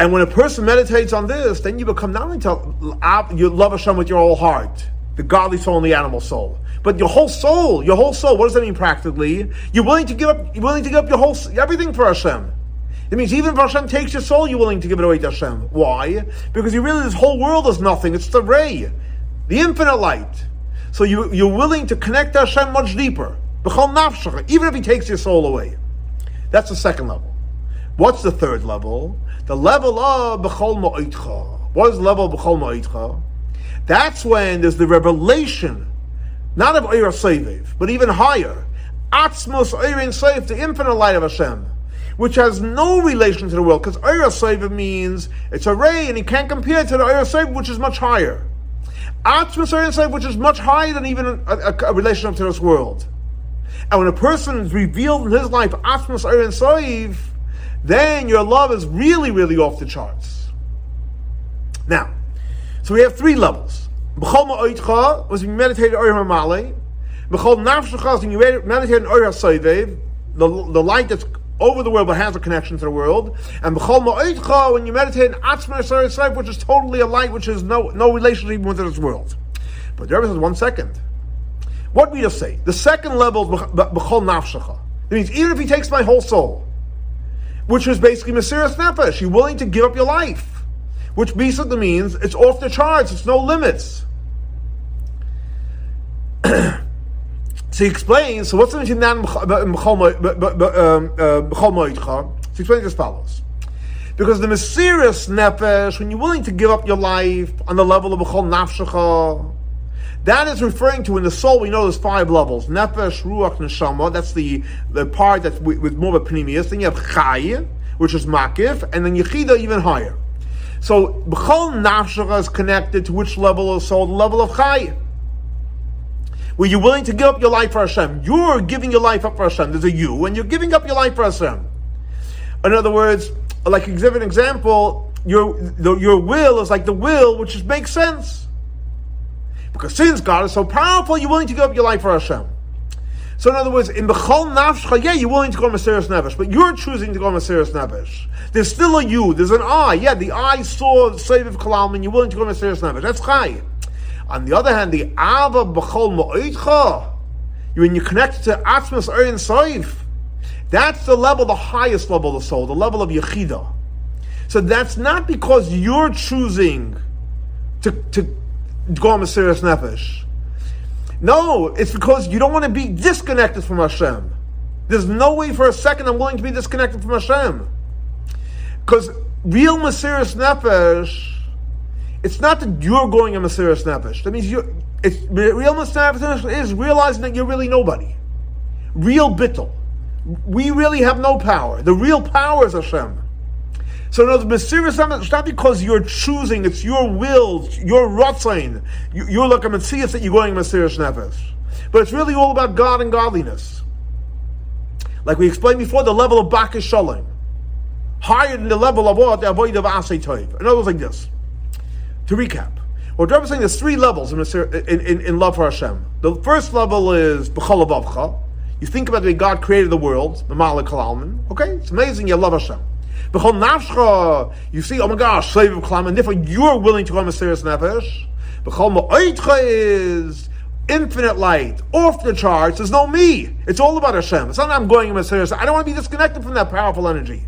And when a person meditates on this, then you become not only to you love Hashem with your whole heart, the godly soul and the animal soul, but your whole soul, your whole soul. What does that mean practically? You're willing to give up. You're willing to give up your whole everything for Hashem. It means even if Hashem takes your soul, you're willing to give it away to Hashem. Why? Because you realize this whole world is nothing. It's the ray, the infinite light. So you, you're willing to connect to Hashem much deeper. Even if He takes your soul away. That's the second level. What's the third level? The level of B'chol Ma'itcha. What is the level of B'chol Ma'itcha? That's when there's the revelation, not of Eir Seviv, but even higher. Atzmos Eirin Seif, the infinite light of Hashem, which has no relation to the world, because Eir Seviv means it's a ray, and you can't compare it to the Eir Seviv, which is much higher. Atzmos Eirin Seif, which is much higher than even a, a, a relation to this world. And when a person is revealed in his life, Atzmos Eirin Seif, then your love is really, really off the charts. Now, so we have three levels. B'chol ma'oitcha was when you meditate Oyer HaMale. B'chol nafshecha is when you meditate Oyer HaSoivev, the, the light that's over the world but has a connection to the world. And B'chol ma'oitcha when you meditate in Atzma life, which is totally a light which has no, no relationship with this world. But the Rebbe says, one second. What we just say? The second level is B'chol nafshecha. It means even if he takes my whole soul, which was basically Mesiras Nefesh. You're willing to give up your life, which basically means it's off the charts. It's no limits. so he explains. So what's the mission that So he explains as follows. Because the Mesiras Nefesh, when you're willing to give up your life on the level of B'chol Nafshecha, that is referring to in the soul, we know there's five levels. Nefesh, Ruach, Neshama, that's the, the part that's with, more of a pnimius. Then you have Chai, which is Makif, and then Yechida even higher. So, B'chol Nafshacha is connected to which level of soul? The level of Chai. Where you're willing to give up your life for Hashem. You're giving your life up for Hashem. There's a you, and you're giving up your life for Hashem. In other words, like an example, your, your will is like the will which is, makes sense. Because since God is so powerful, you're willing to give up your life for Hashem. So in other words, in Bechol Nafshcha, yeah, you're willing to go Mesiris Nefesh, but you're choosing to go Mesiris Nefesh. There's still a you, there's an I. Yeah, the I saw Seviv Kalam and you're willing to go Mesiris Nefesh. That's Chai. On the other hand, the Ava Bechol Ma'oitcha, when you connect to Atzmas Erin Saif, that's the level, the highest level of the soul, the level of Yechida. So that's not because you're choosing to, to go Mesiris Nefesh. No, it's because you don't want to be disconnected from Hashem. There's no way for a second I'm willing to be disconnected from Hashem. Because real Mesiris Nefesh, it's not that you're going a Mesiris Nefesh. That means you it's real Mesiris Nefesh is realizing that you're really nobody. Real bittel. We really have no power. The real power is Hashem. So the Mesiris it's not because you're choosing, it's your will, your rotzain. You're like a Messias that you're going Mesiris Nefesh. But it's really all about God and godliness. Like we explained before, the level of Bakesh Shalom. Higher than the level of what? The avoida of Asay Toiv. In other words, like this. To recap. What Rebbe is saying there's three levels in, in, in, in, love for Hashem. The first level is B'chol You think about the way God created the world, Mamalik Kalalman. Okay? It's amazing you love Hashem. B'chol nafshcha, you see, oh my gosh, slave of Kalam, and therefore you're willing to go on a serious nefesh. B'chol ma'oitcha is infinite light, off the charts. There's no me. It's all about Hashem. It's not I'm going in a serious. I don't want to be disconnected from that powerful energy.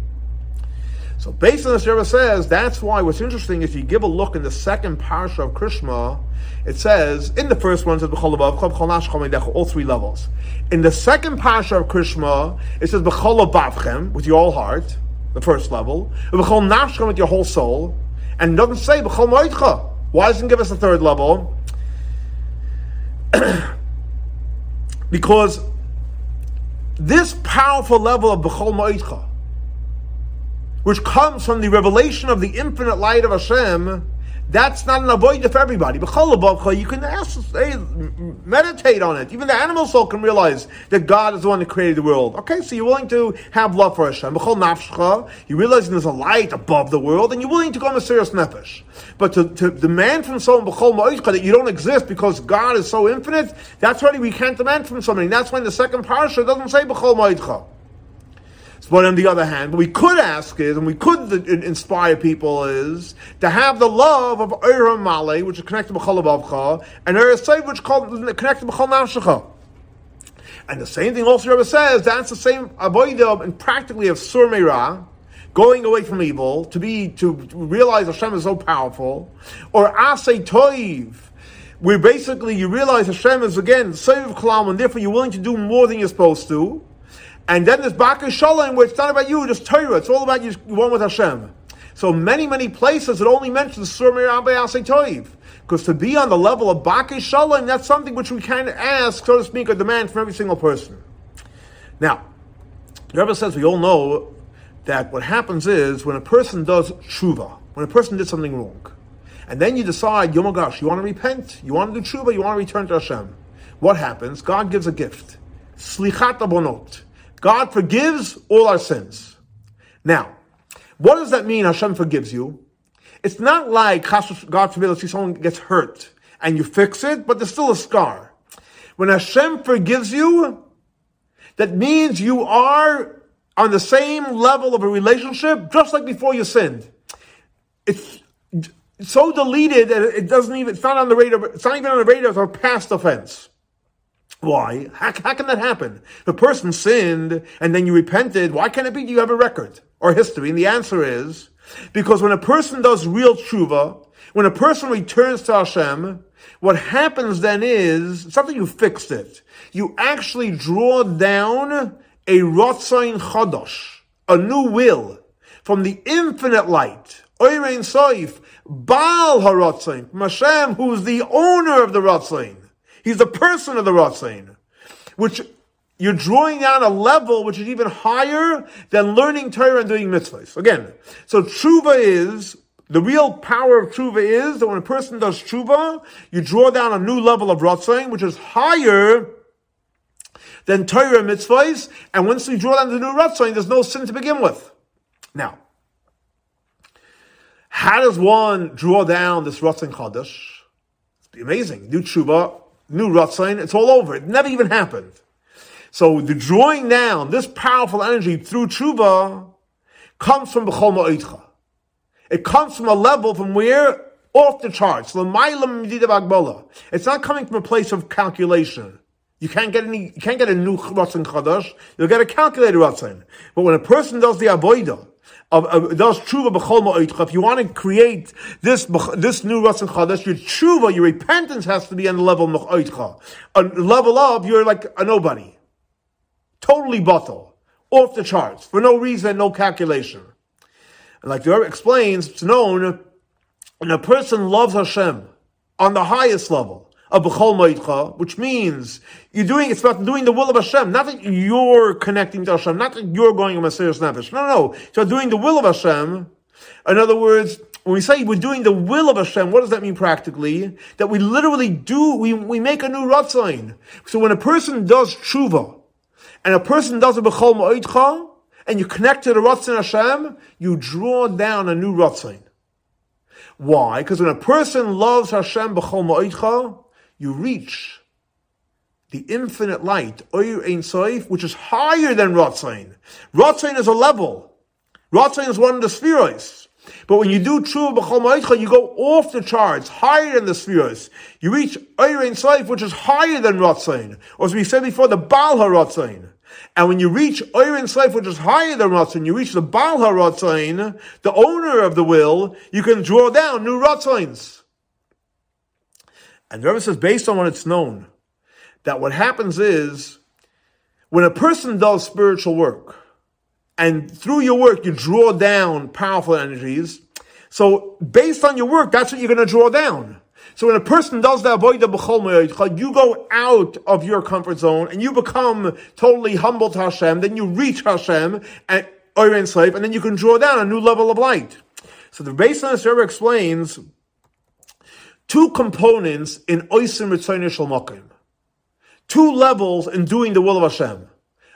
So based on this, Rebbe says that's why what's interesting if you give a look in the second parsha of Krishma, it says in the first one it says all three levels. In the second parsha of Krishma, it says with your whole heart the first level, b'chol nafshcha with your whole soul, and it doesn't say b'chol moedcha. Why doesn't it give us a third level? because this powerful level of b'chol moedcha, which comes from the revelation of the infinite light of Hashem, that's not an avoida for everybody. But you can ask, meditate on it. Even the animal soul can realize that God is the one that created the world. Okay, so you're willing to have love for Hashem. You realize there's a light above the world, and you're willing to go on a serious nefesh. But to, to demand from someone that you don't exist because God is so infinite, that's already we can't demand from somebody. That's why the second parsha doesn't say. But on the other hand, what we could ask is, and we could inspire people is, to have the love of Eira Male, which is connected to B'chol and Eira Sev, which is connected to Nafshecha. And the same thing also Rebbe says, that's the same avodah and practically of Sur going away from evil, to be, to realize Hashem is so powerful, or Asay Toiv, where basically you realize Hashem is again, Sev Kalam, and therefore you're willing to do more than you're supposed to, and then there's Bakar Shalom, where it's not about you, just Torah. It's all about you, one with Hashem. So many, many places it only mentions Surmir Abe Toiv. Because to be on the level of Bakar Shalom, that's something which we can ask, so to speak, or demand from every single person. Now, the Rebbe says we all know that what happens is when a person does tshuva, when a person did something wrong, and then you decide, oh my gosh, you want to repent, you want to do tshuva, you want to return to Hashem. What happens? God gives a gift. Slichat abonot. God forgives all our sins. Now, what does that mean? Hashem forgives you. It's not like God forbid, let's see someone gets hurt and you fix it, but there's still a scar. When Hashem forgives you, that means you are on the same level of a relationship just like before you sinned. It's so deleted that it doesn't even, it's not on the radar, it's not even on the radar of a past offense. Why? How, how can that happen? The person sinned and then you repented, why can't it be Do you have a record or history? And the answer is because when a person does real tshuva, when a person returns to Hashem, what happens then is something you fixed it. You actually draw down a rotzain chadosh, a new will from the infinite light, Oirein Soif, Baal Harotzain, Hashem, who is the owner of the rotzain. He's the person of the Ratzain, which you're drawing down a level which is even higher than learning Torah and doing mitzvahs. Again, so tshuva is, the real power of tshuva is that when a person does tshuva, you draw down a new level of Ratzain, which is higher than Torah and mitzvahs, and once you draw down the new Ratzain, there's no sin to begin with. Now, how does one draw down this Ratzain Chodesh? It's amazing. Do tshuva, new Ratzain, it's all over. It never even happened. So the drawing down this powerful energy through tshuva comes from b'chol ma'itcha. It comes from a level from where off the charts. It's not coming from a place of calculation. You can't get any. You can't get a new ratzon chadash. You'll get a calculated ratzon. But when a person does the avodah, does tshuva b'chol ma'itcha, if you want to create this this new ratzon chadash, your tshuva, your repentance has to be on the level of a level of you're like a nobody, totally bottle, off the charts. For no reason, no calculation. And like the Rebbe explains, it's known when a person loves Hashem on the highest level B'chol which means you're doing, it's about doing the will of Hashem, not that you're connecting to Hashem, not that you're going on a serious nefesh. No, no, it's about doing the will of Hashem. In other words, when we say we're doing the will of Hashem, what does that mean practically? That we literally do, we, we make a new Ratzon. So when a person does tshuva, and a person does a B'chol Ma'itcha, and you connect to the Ratzon Hashem, you draw down a new Ratzon. Why? Because when a person loves Hashem b'chol ma'itcha, you reach the infinite light, Oyer Ein Soif, which is higher than Ratzain. Ratzain is a level. Ratzain is one of the spheres. But when you do true b'chol ma'itcha, you go off the charts, higher than the spheres. You reach Oyer Ein Soif, which is higher than Ratzain. Or as we said before, the Baal HaRatzain. And when you reach Oirin Seif, which is higher than Ratzin, you reach the Baal HaRatzain, the owner of the will, you can draw down new Ratzains. And the Rebbe says, based on what it's known, that what happens is, when a person does spiritual work, and through your work you draw down powerful energies, so based on your work, that's what you're going to draw down. So when a person does b'chol you go out of your comfort zone and you become totally humble to Hashem. Then you reach Hashem and Oren slave, and then you can draw down a new level of light. So the base on this Rebbe explains two components in Oisim Ritzoyin Makim. Two levels in doing the will of Hashem.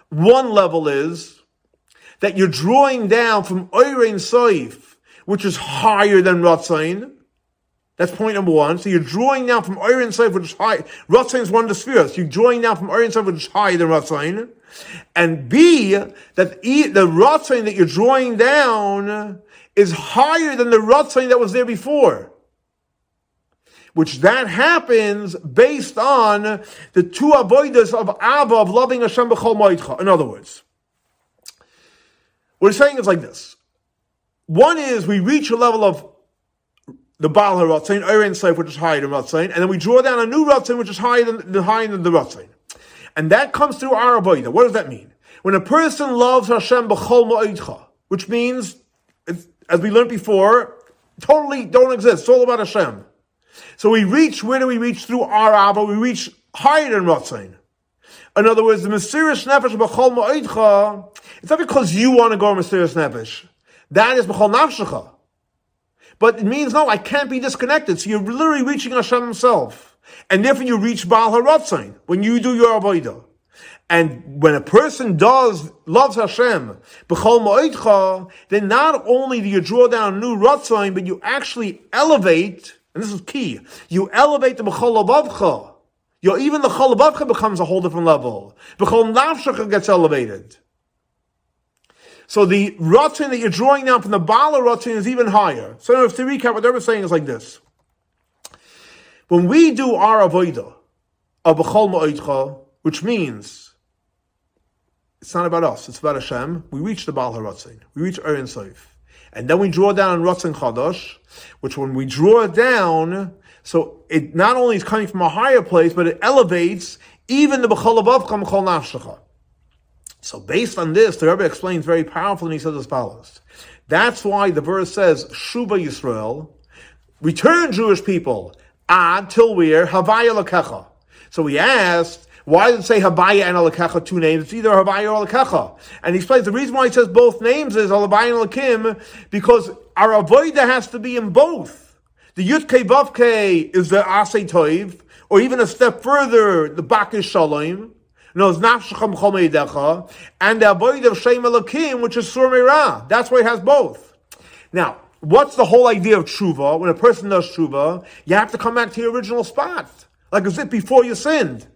One level is that you're drawing down from Oirein Saif, which is higher than Ratzain, that's point number one. So you're drawing down from Iron Seif, which is high. Ratzain is one of the spheres. You're drawing down from Iron Seif, which is higher than Ratzain. And B, that e, the Ratzain that you're drawing down is higher than the Ratzain that was there before. Which that happens based on the two avoidas of Abba of loving Hashem b'chol moitcha. In other words, what he's saying is like this. One is we reach a level of the Baal HaRatzain, Erein Seif, which is higher than Ratzain, and then we draw down a new Ratzain, which is higher than, the higher than the Ratzain. And that comes through our Avodah. What does that mean? When a person loves Hashem b'chol ma'idcha, which means, as we learned before, totally don't exist. It's all about Hashem. So we reach, where do we reach through our Abba? We reach higher than Ratzain. In other words, the Mesiris Nefesh b'chol ma'idcha, it's not because you want to go mysterious Nefesh. That is b'chol nafshecha. But it means, no, I can't be disconnected. So you're literally reaching Hashem himself. And therefore you reach Baal HaRatzain when you do your Avodah. And when a person does, loves Hashem, b'chol ma'idcha, then not only do you draw down new Ratzain, but you actually elevate, and this is key, you elevate the b'chol abavcha. even the chol abavcha becomes a whole different level. B'chol nafshecha gets elevated. So the rotin that you're drawing down from the Bala rotin is even higher. So if to recap, what they're saying is like this. When we do our avodah of b'chol ma'itcha, which means it's not about us, it's about Hashem, we reach the Baal HaRatzin, we reach Erin Seif. And then we draw down Ratzin Chadash, which when we draw it down, so it not only is coming from a higher place, but it elevates even the B'chol above B'chol Nafshecha. So based on this, the Rebbe explains very powerfully, and he says as follows. That's why the verse says, Shuba Yisrael, return Jewish people, ad till we're Havaya Lakecha. So we asked, why does it say Havaya and Alakecha, two names? It's either Havaya or Alakecha. And he explains the reason why he says both names is Alabaya and Alakim, because our avoida has to be in both. The Yudke Vavke is the Asay Toiv, or even a step further, the Bakesh Shalom No, knows nafshacham chol and the avoida of shem elokim, which is sur. That's why it has both. Now, what's the whole idea of tshuva? When a person does tshuva, you have to come back to your original spot, like as if before you sinned.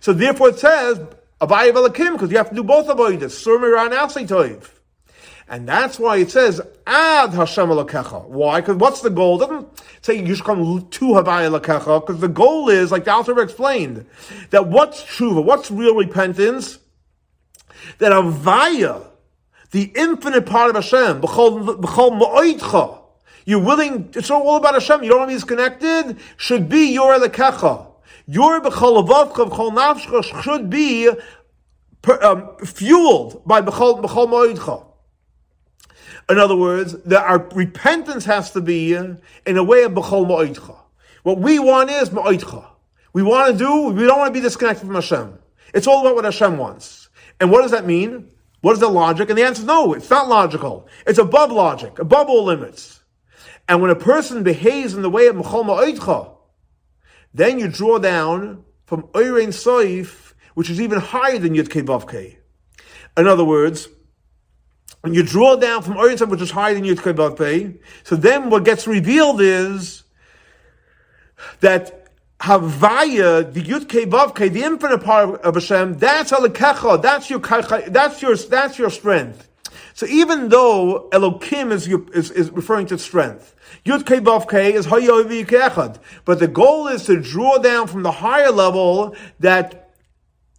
So therefore, it says Abaye Velakim, because you have to do both avodas, Sur Miran Toiv. And that's why it says, Ad Hashem Elakecha. Why? Because what's the goal? It doesn't say you should come to Havaya Elakecha, because the goal is, like the Alter explained, that what's tshuva, what's real repentance? That Havaya, the infinite part of Hashem, B'chol you're willing, it's all about Hashem, you don't want to be disconnected, should be your Elakecha. Your B'chol Avavcha, B'chol Nafshcha should be um, fueled by B'chol Ma'oidcha. In other words, that our repentance has to be in a way of b'chol ma'oidcha. What we want is ma'oidcha. We want to do, we don't want to be disconnected from Hashem. It's all about what Hashem wants. And what does that mean? What is the logic? And the answer is no, it's not logical. It's above logic, above all limits. And when a person behaves in the way of ma'oidcha, then you draw down from Oirein Soif, which is even higher than Yud Kei In other words, when you draw down from Orientam, which is higher than Yud Kei Pei, so then what gets revealed is that Havaya, the Yud Kei, the infinite part of Hashem, that's Alekecha, that's your, that's your, that's your strength. So even though Elokim is, is, is referring to strength, Yud Kei is Hayovi Echad, but the goal is to draw down from the higher level that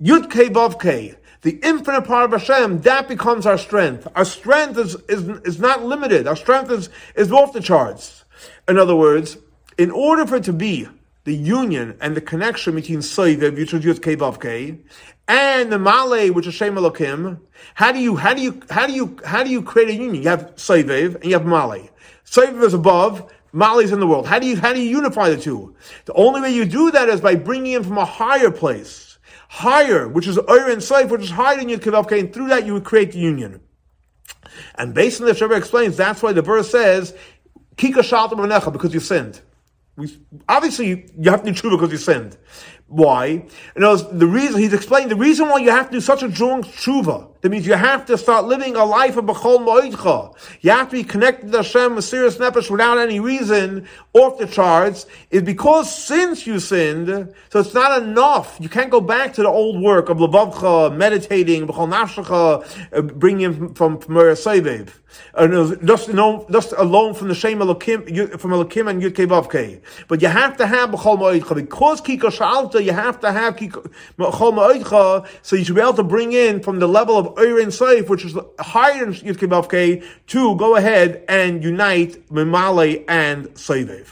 Yud Kei, the infinite part of Hashem, that becomes our strength. Our strength is, is, is not limited. Our strength is, is off the charts. In other words, in order for it to be the union and the connection between Soivev, which is Yud Kei and the Male, which is Shem Elokim, how do you, how do you, how do you, how do you create a union? You have Soivev and you have Male. Soivev is above, Male is in the world. How do you, how do you unify the two? The only way you do that is by bringing him from a higher place higher, which is Oyer and Seif, which is higher than Yud Kevavke, and through that you would create the union. And based on this, Rebbe explains that's why the verse says, Kika Shalta because you sinned. We, obviously, you have to do true because you sinned. Why? And the reason he's explained the reason why you have to do such a strong tshuva. That means you have to start living a life of b'chol mo'idcha. You have to be connected to Hashem with serious nefesh without any reason off the charts. Is because since you sinned, so it's not enough. You can't go back to the old work of lebavcha, meditating, b'chol nafshecha, uh, bringing from from Sevev. And just, you know, just alone from the shame Elokim, from Elokim and Yud. But you have to have b'chol mo'idcha because kika shalta you have to have Chol so you should be able to bring in from the level of Oir and Seif, which is higher than Yud Kibavke, to go ahead and unite Mimale and Seivev.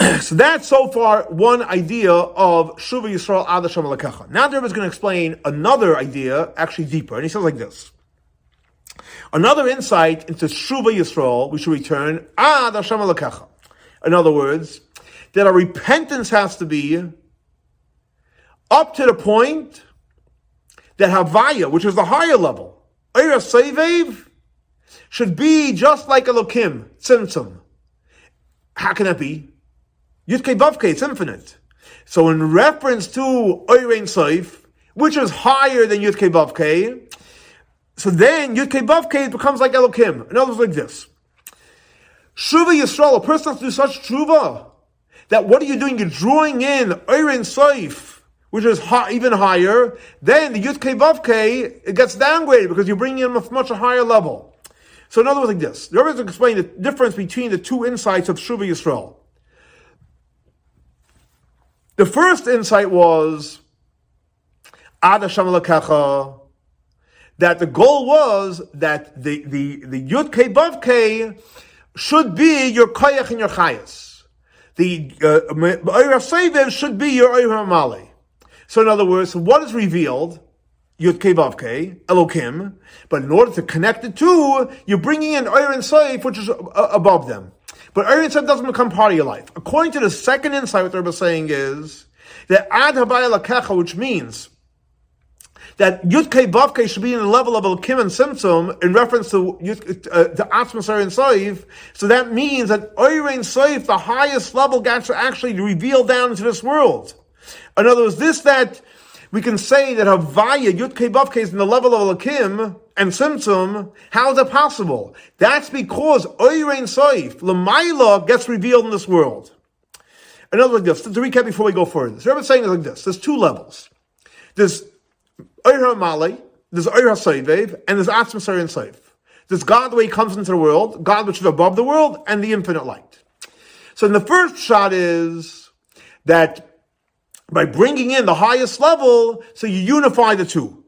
so that's so far one idea of Shuva Yisrael Ad Hashem Lekecha. Now the Rebbe is going to explain another idea, actually deeper, and he says like this. Another insight into Shuva Yisrael, we should return Ad Hashem. In other words, that our repentance has to be up to the point that Havaya, which is the higher level, Eira Sevev, should be just like Elokim, Tzimtzum. How can that be? Yudke Vavke, it's infinite. So in reference to Eirein Seif, which is higher than Yudke Vavke, so then Yudke Vavke becomes like Elokim. In other words, like this. Shuva Yisrael, a person has to do such Shuva that what are you doing? You're drawing in Eirin Saif, which is even higher. Then the Yud Kei Vav it gets downgraded because you're bringing in a much higher level. So in other words, like this, the Rebbe explain the difference between the two insights of Shuva Yisrael. The first insight was Ad Hashem that the goal was that the the the Yud Kei Vav should be your koyach and your chayas the uh, should be your Oyer Male. So in other words, what is revealed? Yud Kei Elokim, but in order to connect the two, you're bringing in and Seif, which is uh, above them. But and Seif doesn't become part of your life. According to the second insight, what the is saying is that Ad Lakecha, which means that Yud Kei Vav should be in the level of Elkim and Simtsum in reference to Yud, uh, to Atzmas and Saif. So that means that Oirein Saif, the highest level, gets to actually revealed down into this world. In other words, this that we can say that Havaya Yud Kei is in the level of Elkim and Simtsum. How is that possible? That's because Oirein Saif, Lamaila, gets revealed in this world. Another like this, to recap before we go further, the Rebbe is saying is like this: there's two levels. There's Eir Mali, there's Eir HaSeivev, and there's Atzmas Eir Seif. There's God the way he comes into the world, God which is above the world, and the infinite light. So in the first shot is that by bringing in the highest level, so you unify the two.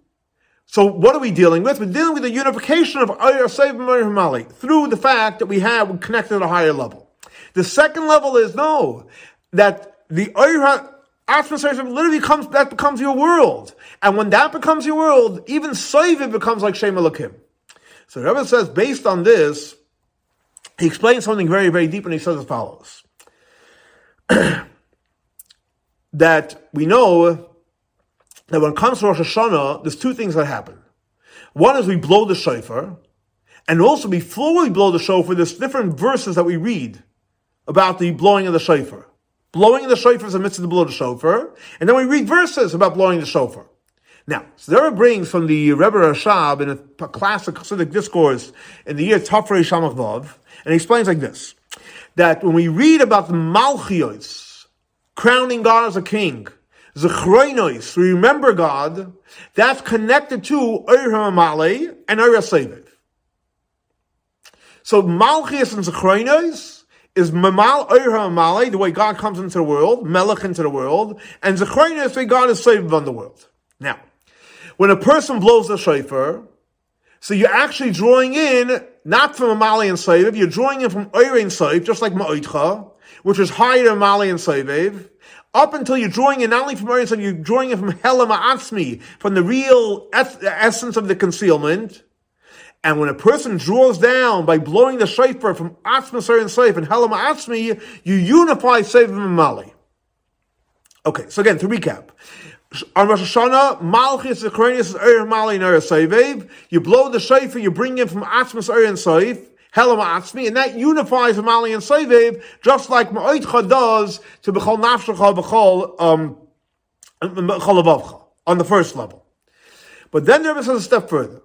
So what are we dealing with? We're dealing with the unification of Mali through the fact that we have connected at a higher level. The second level is no, that the Ayar Atmosphere literally becomes that becomes your world. And when that becomes your world, even Seivim becomes like Shem Elokim. So the Rebbe says, based on this, he explains something very, very deep, and he says as follows. that we know that when it comes to Rosh Hashanah, there's two things that happen. One is we blow the shofar, and also before we blow the shofar, there's different verses that we read about the blowing of the shofar. Blowing the shofar is a mitzvah to blow the shofar, and then we read verses about blowing the shofar. Now, there brings from the Rebbe Rashab in a classic Hasidic discourse in the year Tafrei Shamach and he explains like this, that when we read about the Malchios, crowning God as a king, Zechroinos, we remember God, that's connected to HaMale and HaSeviv. So Malchios and Zechroinos is Mamal HaMale, the way God comes into the world, Melech into the world, and Zechroinos, the way God is saved on the world. Now, when a person blows the shofar, so you're actually drawing in, not from a Mali and Seviv, you're drawing in from Eir and just like Ma'oitcha, which is higher than Mali and Seviv, up until you're drawing in not only from Eretz, you're drawing in from Hela Ma'atzmi, from the real essence of the concealment. And when a person draws down by blowing the shofar from Atzma and Seif and Hela Ma'atzmi, you unify Seif and Mali. Okay, so again, to recap. On Rosh Hashanah, Malchus, Zecharias, Er Mali, and Seivev. You blow the shofar, you bring in from Atzmas, Er, and Seif. Helam and that unifies Amali and Seviv, just like Ma'oitcha does to Bechol Nafshecha, Bechol, um, on the first level. But then there is a step further.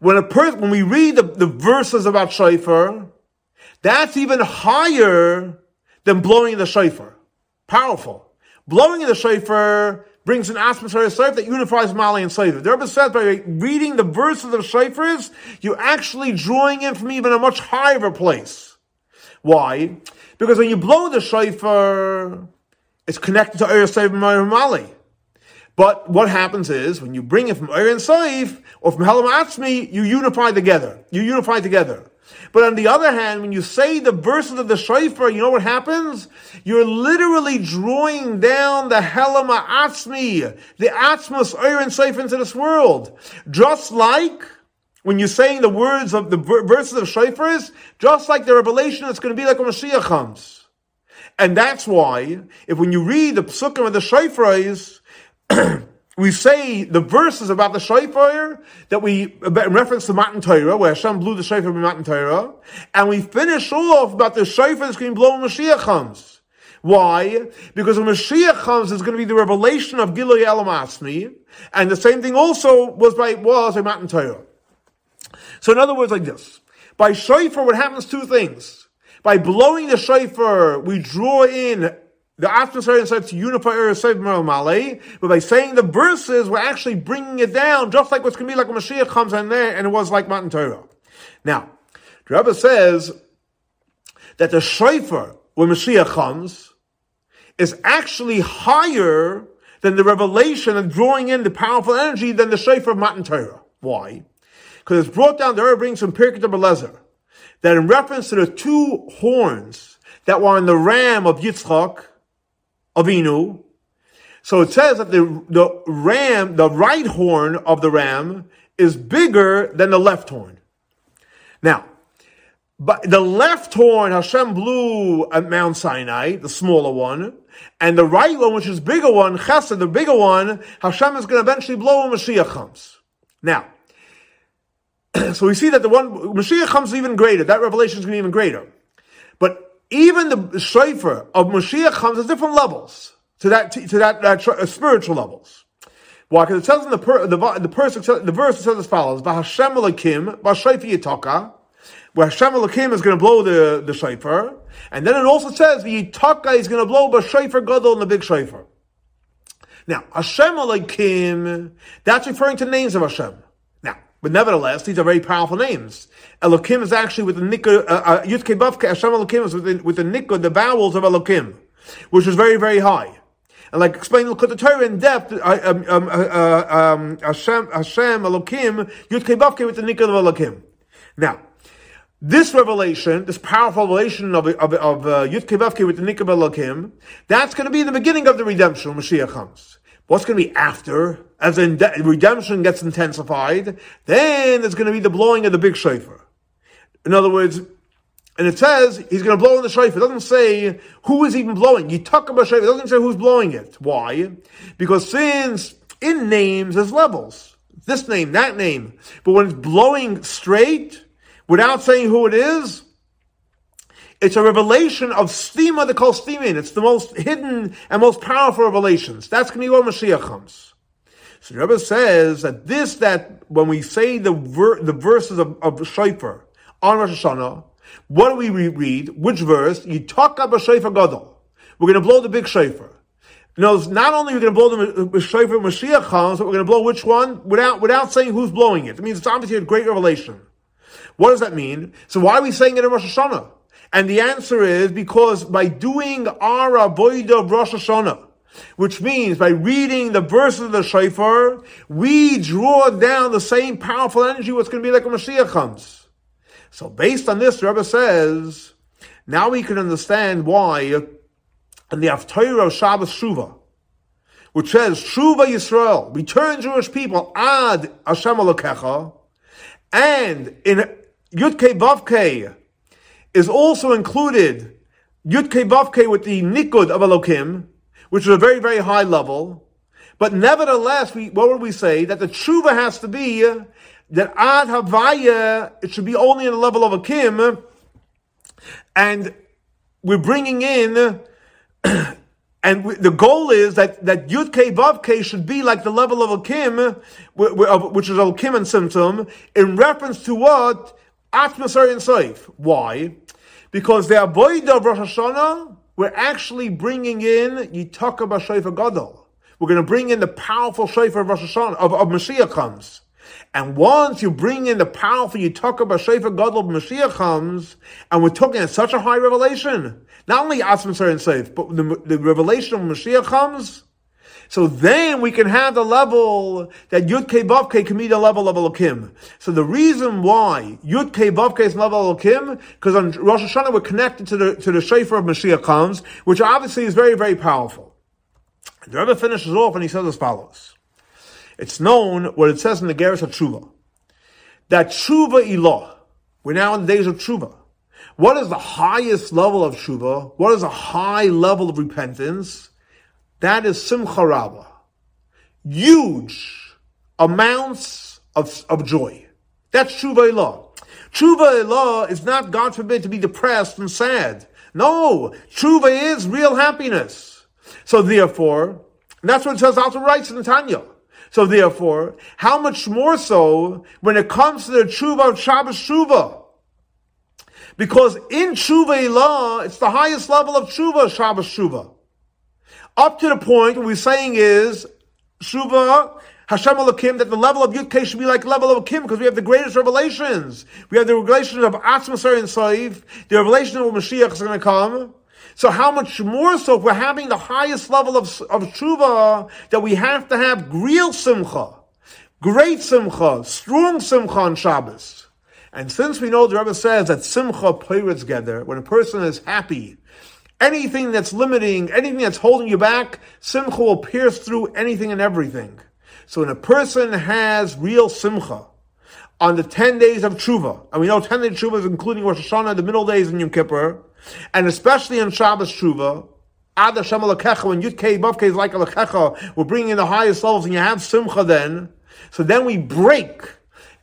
When a per- when we read the, the verses about shofar, that's even higher than blowing the shofar. Powerful. Blowing the shofar brings an atmosphere of that unifies Mali and Seif. The Rebbe says by reading the verses of Shofars, you're actually drawing in from even a much higher place. Why? Because when you blow the Shofar, it's connected to Seif and Mali. But what happens is, when you bring it from Eir and Seif, or from Helam Atzmi, you unify together. You unify together. But on the other hand, when you say the verses of the shofar, you know what happens? You're literally drawing down the helama atzmi, the atzmos iron safe into this world. Just like when you're saying the words of the verses of shofars, just like the revelation, it's going to be like when Mashiach comes. And that's why, if when you read the psukim of the shofars, we say the verses about the shofar that we in reference to Matan Torah, where Hashem blew the shofar in Matan Torah, and we finish off about the shofar that's going to blow when Mashiach comes. Why? Because when Mashiach comes, it's going to be the revelation of Gilui Elam Asmi, and the same thing also was by was by Matan Torah. So in other words, like this: by shofar, what happens? Two things. By blowing the shofar, we draw in the atmosphere said to unify Eresev Male, but by saying the verses, we're actually bringing it down, just like what's going to be like when Mashiach comes in there, and it was like Matan Torah. Now, the Rebbe says that the shofar, when Mashiach comes, is actually higher than the revelation and drawing in the powerful energy than the shofar of Matan Torah. Why? Because it's brought down, the Rebbe brings from Pirkei Belezer, that in reference to the two horns that were in the ram of Yitzchak, Avinu. So it says that the, the ram, the right horn of the ram is bigger than the left horn. Now, but the left horn Hashem blew at Mount Sinai, the smaller one, and the right one, which is bigger one, Chesed, the bigger one, Hashem is going to eventually blow when Mashiach comes. Now, so we see that the one Mashiach comes even greater. That revelation is going to be even greater. But even the shofar of Mashiach comes at different levels to that to, that, that uh, spiritual levels. Why? Because it says in the per, the the, the, the verse it says as follows: "V'Hashem Elokim b'Shayfi Yitaka," where Hashem Elokim is going to blow the the shofar, and then it also says Yitaka is going to blow b'Shayfar Gadol in the big shofar. Now, Hashem Elokim, that's referring to names of Hashem. But nevertheless, these are very powerful names. Elokim is actually with the nikud, uh, uh, Yudke Vavke, Hashem Elokim is with the, with the vowels of Elokim, which is very, very high. And like explain the Torah in depth, uh, um, um, um, Hashem, Elokim, Yudke Vavke with the nikud of Elokim. Now, this revelation, this powerful revelation of, of, of uh, Yud Kevavke with the Nikab Elohim, that's going to be the beginning of the redemption when Mashiach comes. What's going to be after? As in de- redemption gets intensified, then there's going to be the blowing of the big shofar. In other words, and it says he's going to blow in the shofar. It doesn't say who is even blowing. You talk about shofar. It doesn't say who's blowing it. Why? Because since in names there's levels. This name, that name. But when it's blowing straight, without saying who it is, it's a revelation of Stima, they call Stimin. It's the most hidden and most powerful revelations. That's going to be where Mashiach comes. So the Rebbe says that this, that when we say the ver- the verses of, of Shofar on Rosh Hashanah, what do we read? Which verse? You talk about Shofar Gadol. We're going to blow the big Shofar. No, not only we're we going to blow the uh, Shofar Mashiach comes, but we're going to blow which one without, without saying who's blowing it. It means it's obviously a great revelation. What does that mean? So why are we saying it in Rosh Hashanah? And the answer is because by doing Ara of Rosh Hashanah, which means by reading the verses of the Shofar, we draw down the same powerful energy what's going to be like when Mashiach comes. So based on this, the Rebbe says, now we can understand why in the Haftarah of Shabbos Shuva, which says, Shuva Yisrael, return Jewish people, ad Hashem Elokecha, and in Yudke Vavke is also included Yudke Vavke with the Nikud of Elokim, which is a very, very high level. But nevertheless, we, what would we say? That the tshuva has to be that Ad Havaya, it should be only in the level of a Kim, and we're bringing in, and we, the goal is that, that Yud K Vav K should be like the level of a Kim, which is a and symptom, in reference to what? Atmospheric and safe. Why? Because the avoida of Rosh Hashanah, we're actually bringing in Yitaka B'Shayfa Gadol. We're going to bring in the powerful Shayfa of Rosh Hashanah, of, of Mashiach comes. And once you bring in the powerful Yitaka B'Shayfa Gadol of Mashiach comes, and we're talking at such a high revelation, not only Atmospheric and safe, but the, the revelation of Mashiach comes, so then we can have the level that Yud K Vav K can be the level of Elokim. So the reason why Yud K Vav K is level of Elokim, because on Rosh Hashanah we're connected to the, to the Shofar of Mashiach comes, which obviously is very, very powerful. The Rebbe finishes off and he says as follows. It's known what it says in the Geras of Tshuva. That Tshuva Ilah, we're now in the days of Tshuva. What is the highest level of Tshuva? What is a high level of repentance? That is Simcha Rabbah. Huge amounts of, of joy. That's Tshuva Elah. Tshuva Elah is not, God forbid, to be depressed and sad. No, Tshuva is real happiness. So therefore, that's what it says also writes in Tanya. So therefore, how much more so when it comes to the Tshuva of Shabbos Tshuva? Because in Tshuva Elah, it's the highest level of Tshuva, Shabbos Tshuva. Up to the point what we're saying is, Shuva, Hashem Elokim, that the level of Yud should be like level of Kim, because we have the greatest revelations. We have the revelation of Atzmasar and Saif, the revelation of Mashiach is going to come. So how much more so if we're having the highest level of, of Shuva, that we have to have real Simcha, great Simcha, strong Simcha on Shabbos. And since we know the Rebbe says that Simcha pirates together, when a person is happy, Anything that's limiting, anything that's holding you back, simcha will pierce through anything and everything. So when a person has real simcha on the 10 days of tshuva, and we know 10 days of tshuva is including Rosh Hashanah, the middle days in Yom Kippur, and especially on Shabbos tshuva, Ad Hashem Alekecha, when Yud Kei Vav is like Alekecha, we're bringing in the highest levels, and you have simcha then. So then we break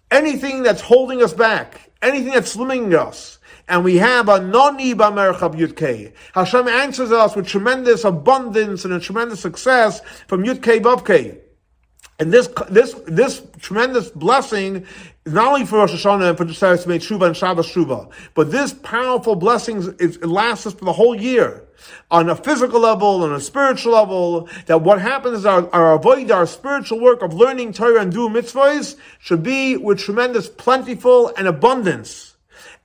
anything that's holding us back, anything that's limiting us and we have a noni b'merchav yudkei. Hashem answers us with tremendous abundance and a tremendous success from yudkei vavkei. And this, this, this tremendous blessing is not only for Rosh Hashanah and for the Saras Tshuva and Shabbos Tshuva, but this powerful blessing is, it lasts us for the whole year. on a physical level, on a spiritual level, that what happens is our, our avoida, our spiritual work of learning Torah and doing mitzvahs should be with tremendous plentiful and abundance.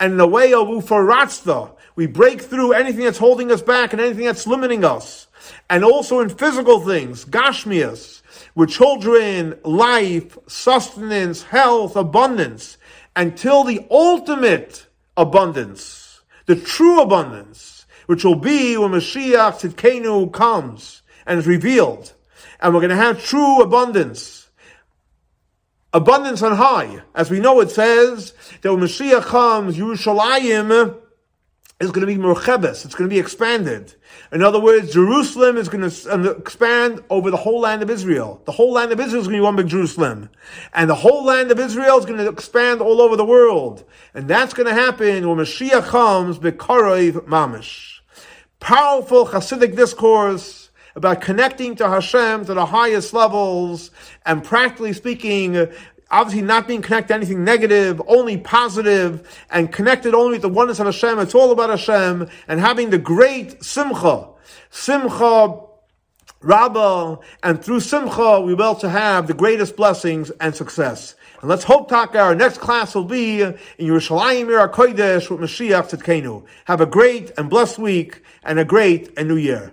And in the way of ufaratzta, we break through anything that's holding us back and anything that's limiting us. And also in physical things, gashmias, with children, life, sustenance, health, abundance, until the ultimate abundance, the true abundance, which will be when Mashiach Tzidkenu comes and is revealed. And we're going to have true abundance. Abundance on high. As we know, it says that when Mashiach comes, Yerushalayim is going to be murchebes. It's going to be expanded. In other words, Jerusalem is going to expand over the whole land of Israel. The whole land of Israel is going to be one big Jerusalem. And the whole land of Israel is going to expand all over the world. And that's going to happen when Mashiach comes, Bekarov Mamish. Powerful Hasidic discourse about connecting to Hashem to the highest levels and practically speaking, obviously not being connected to anything negative, only positive, and connected only to the oneness of Hashem. It's all about Hashem, and having the great simcha, simcha Rabbah, and through simcha we will to have the greatest blessings and success. And let's hope, Taka, our next class will be in Yerushalayim Ir Kodesh with Mashiach Tzidkenu. Have a great and blessed week and a great and new year.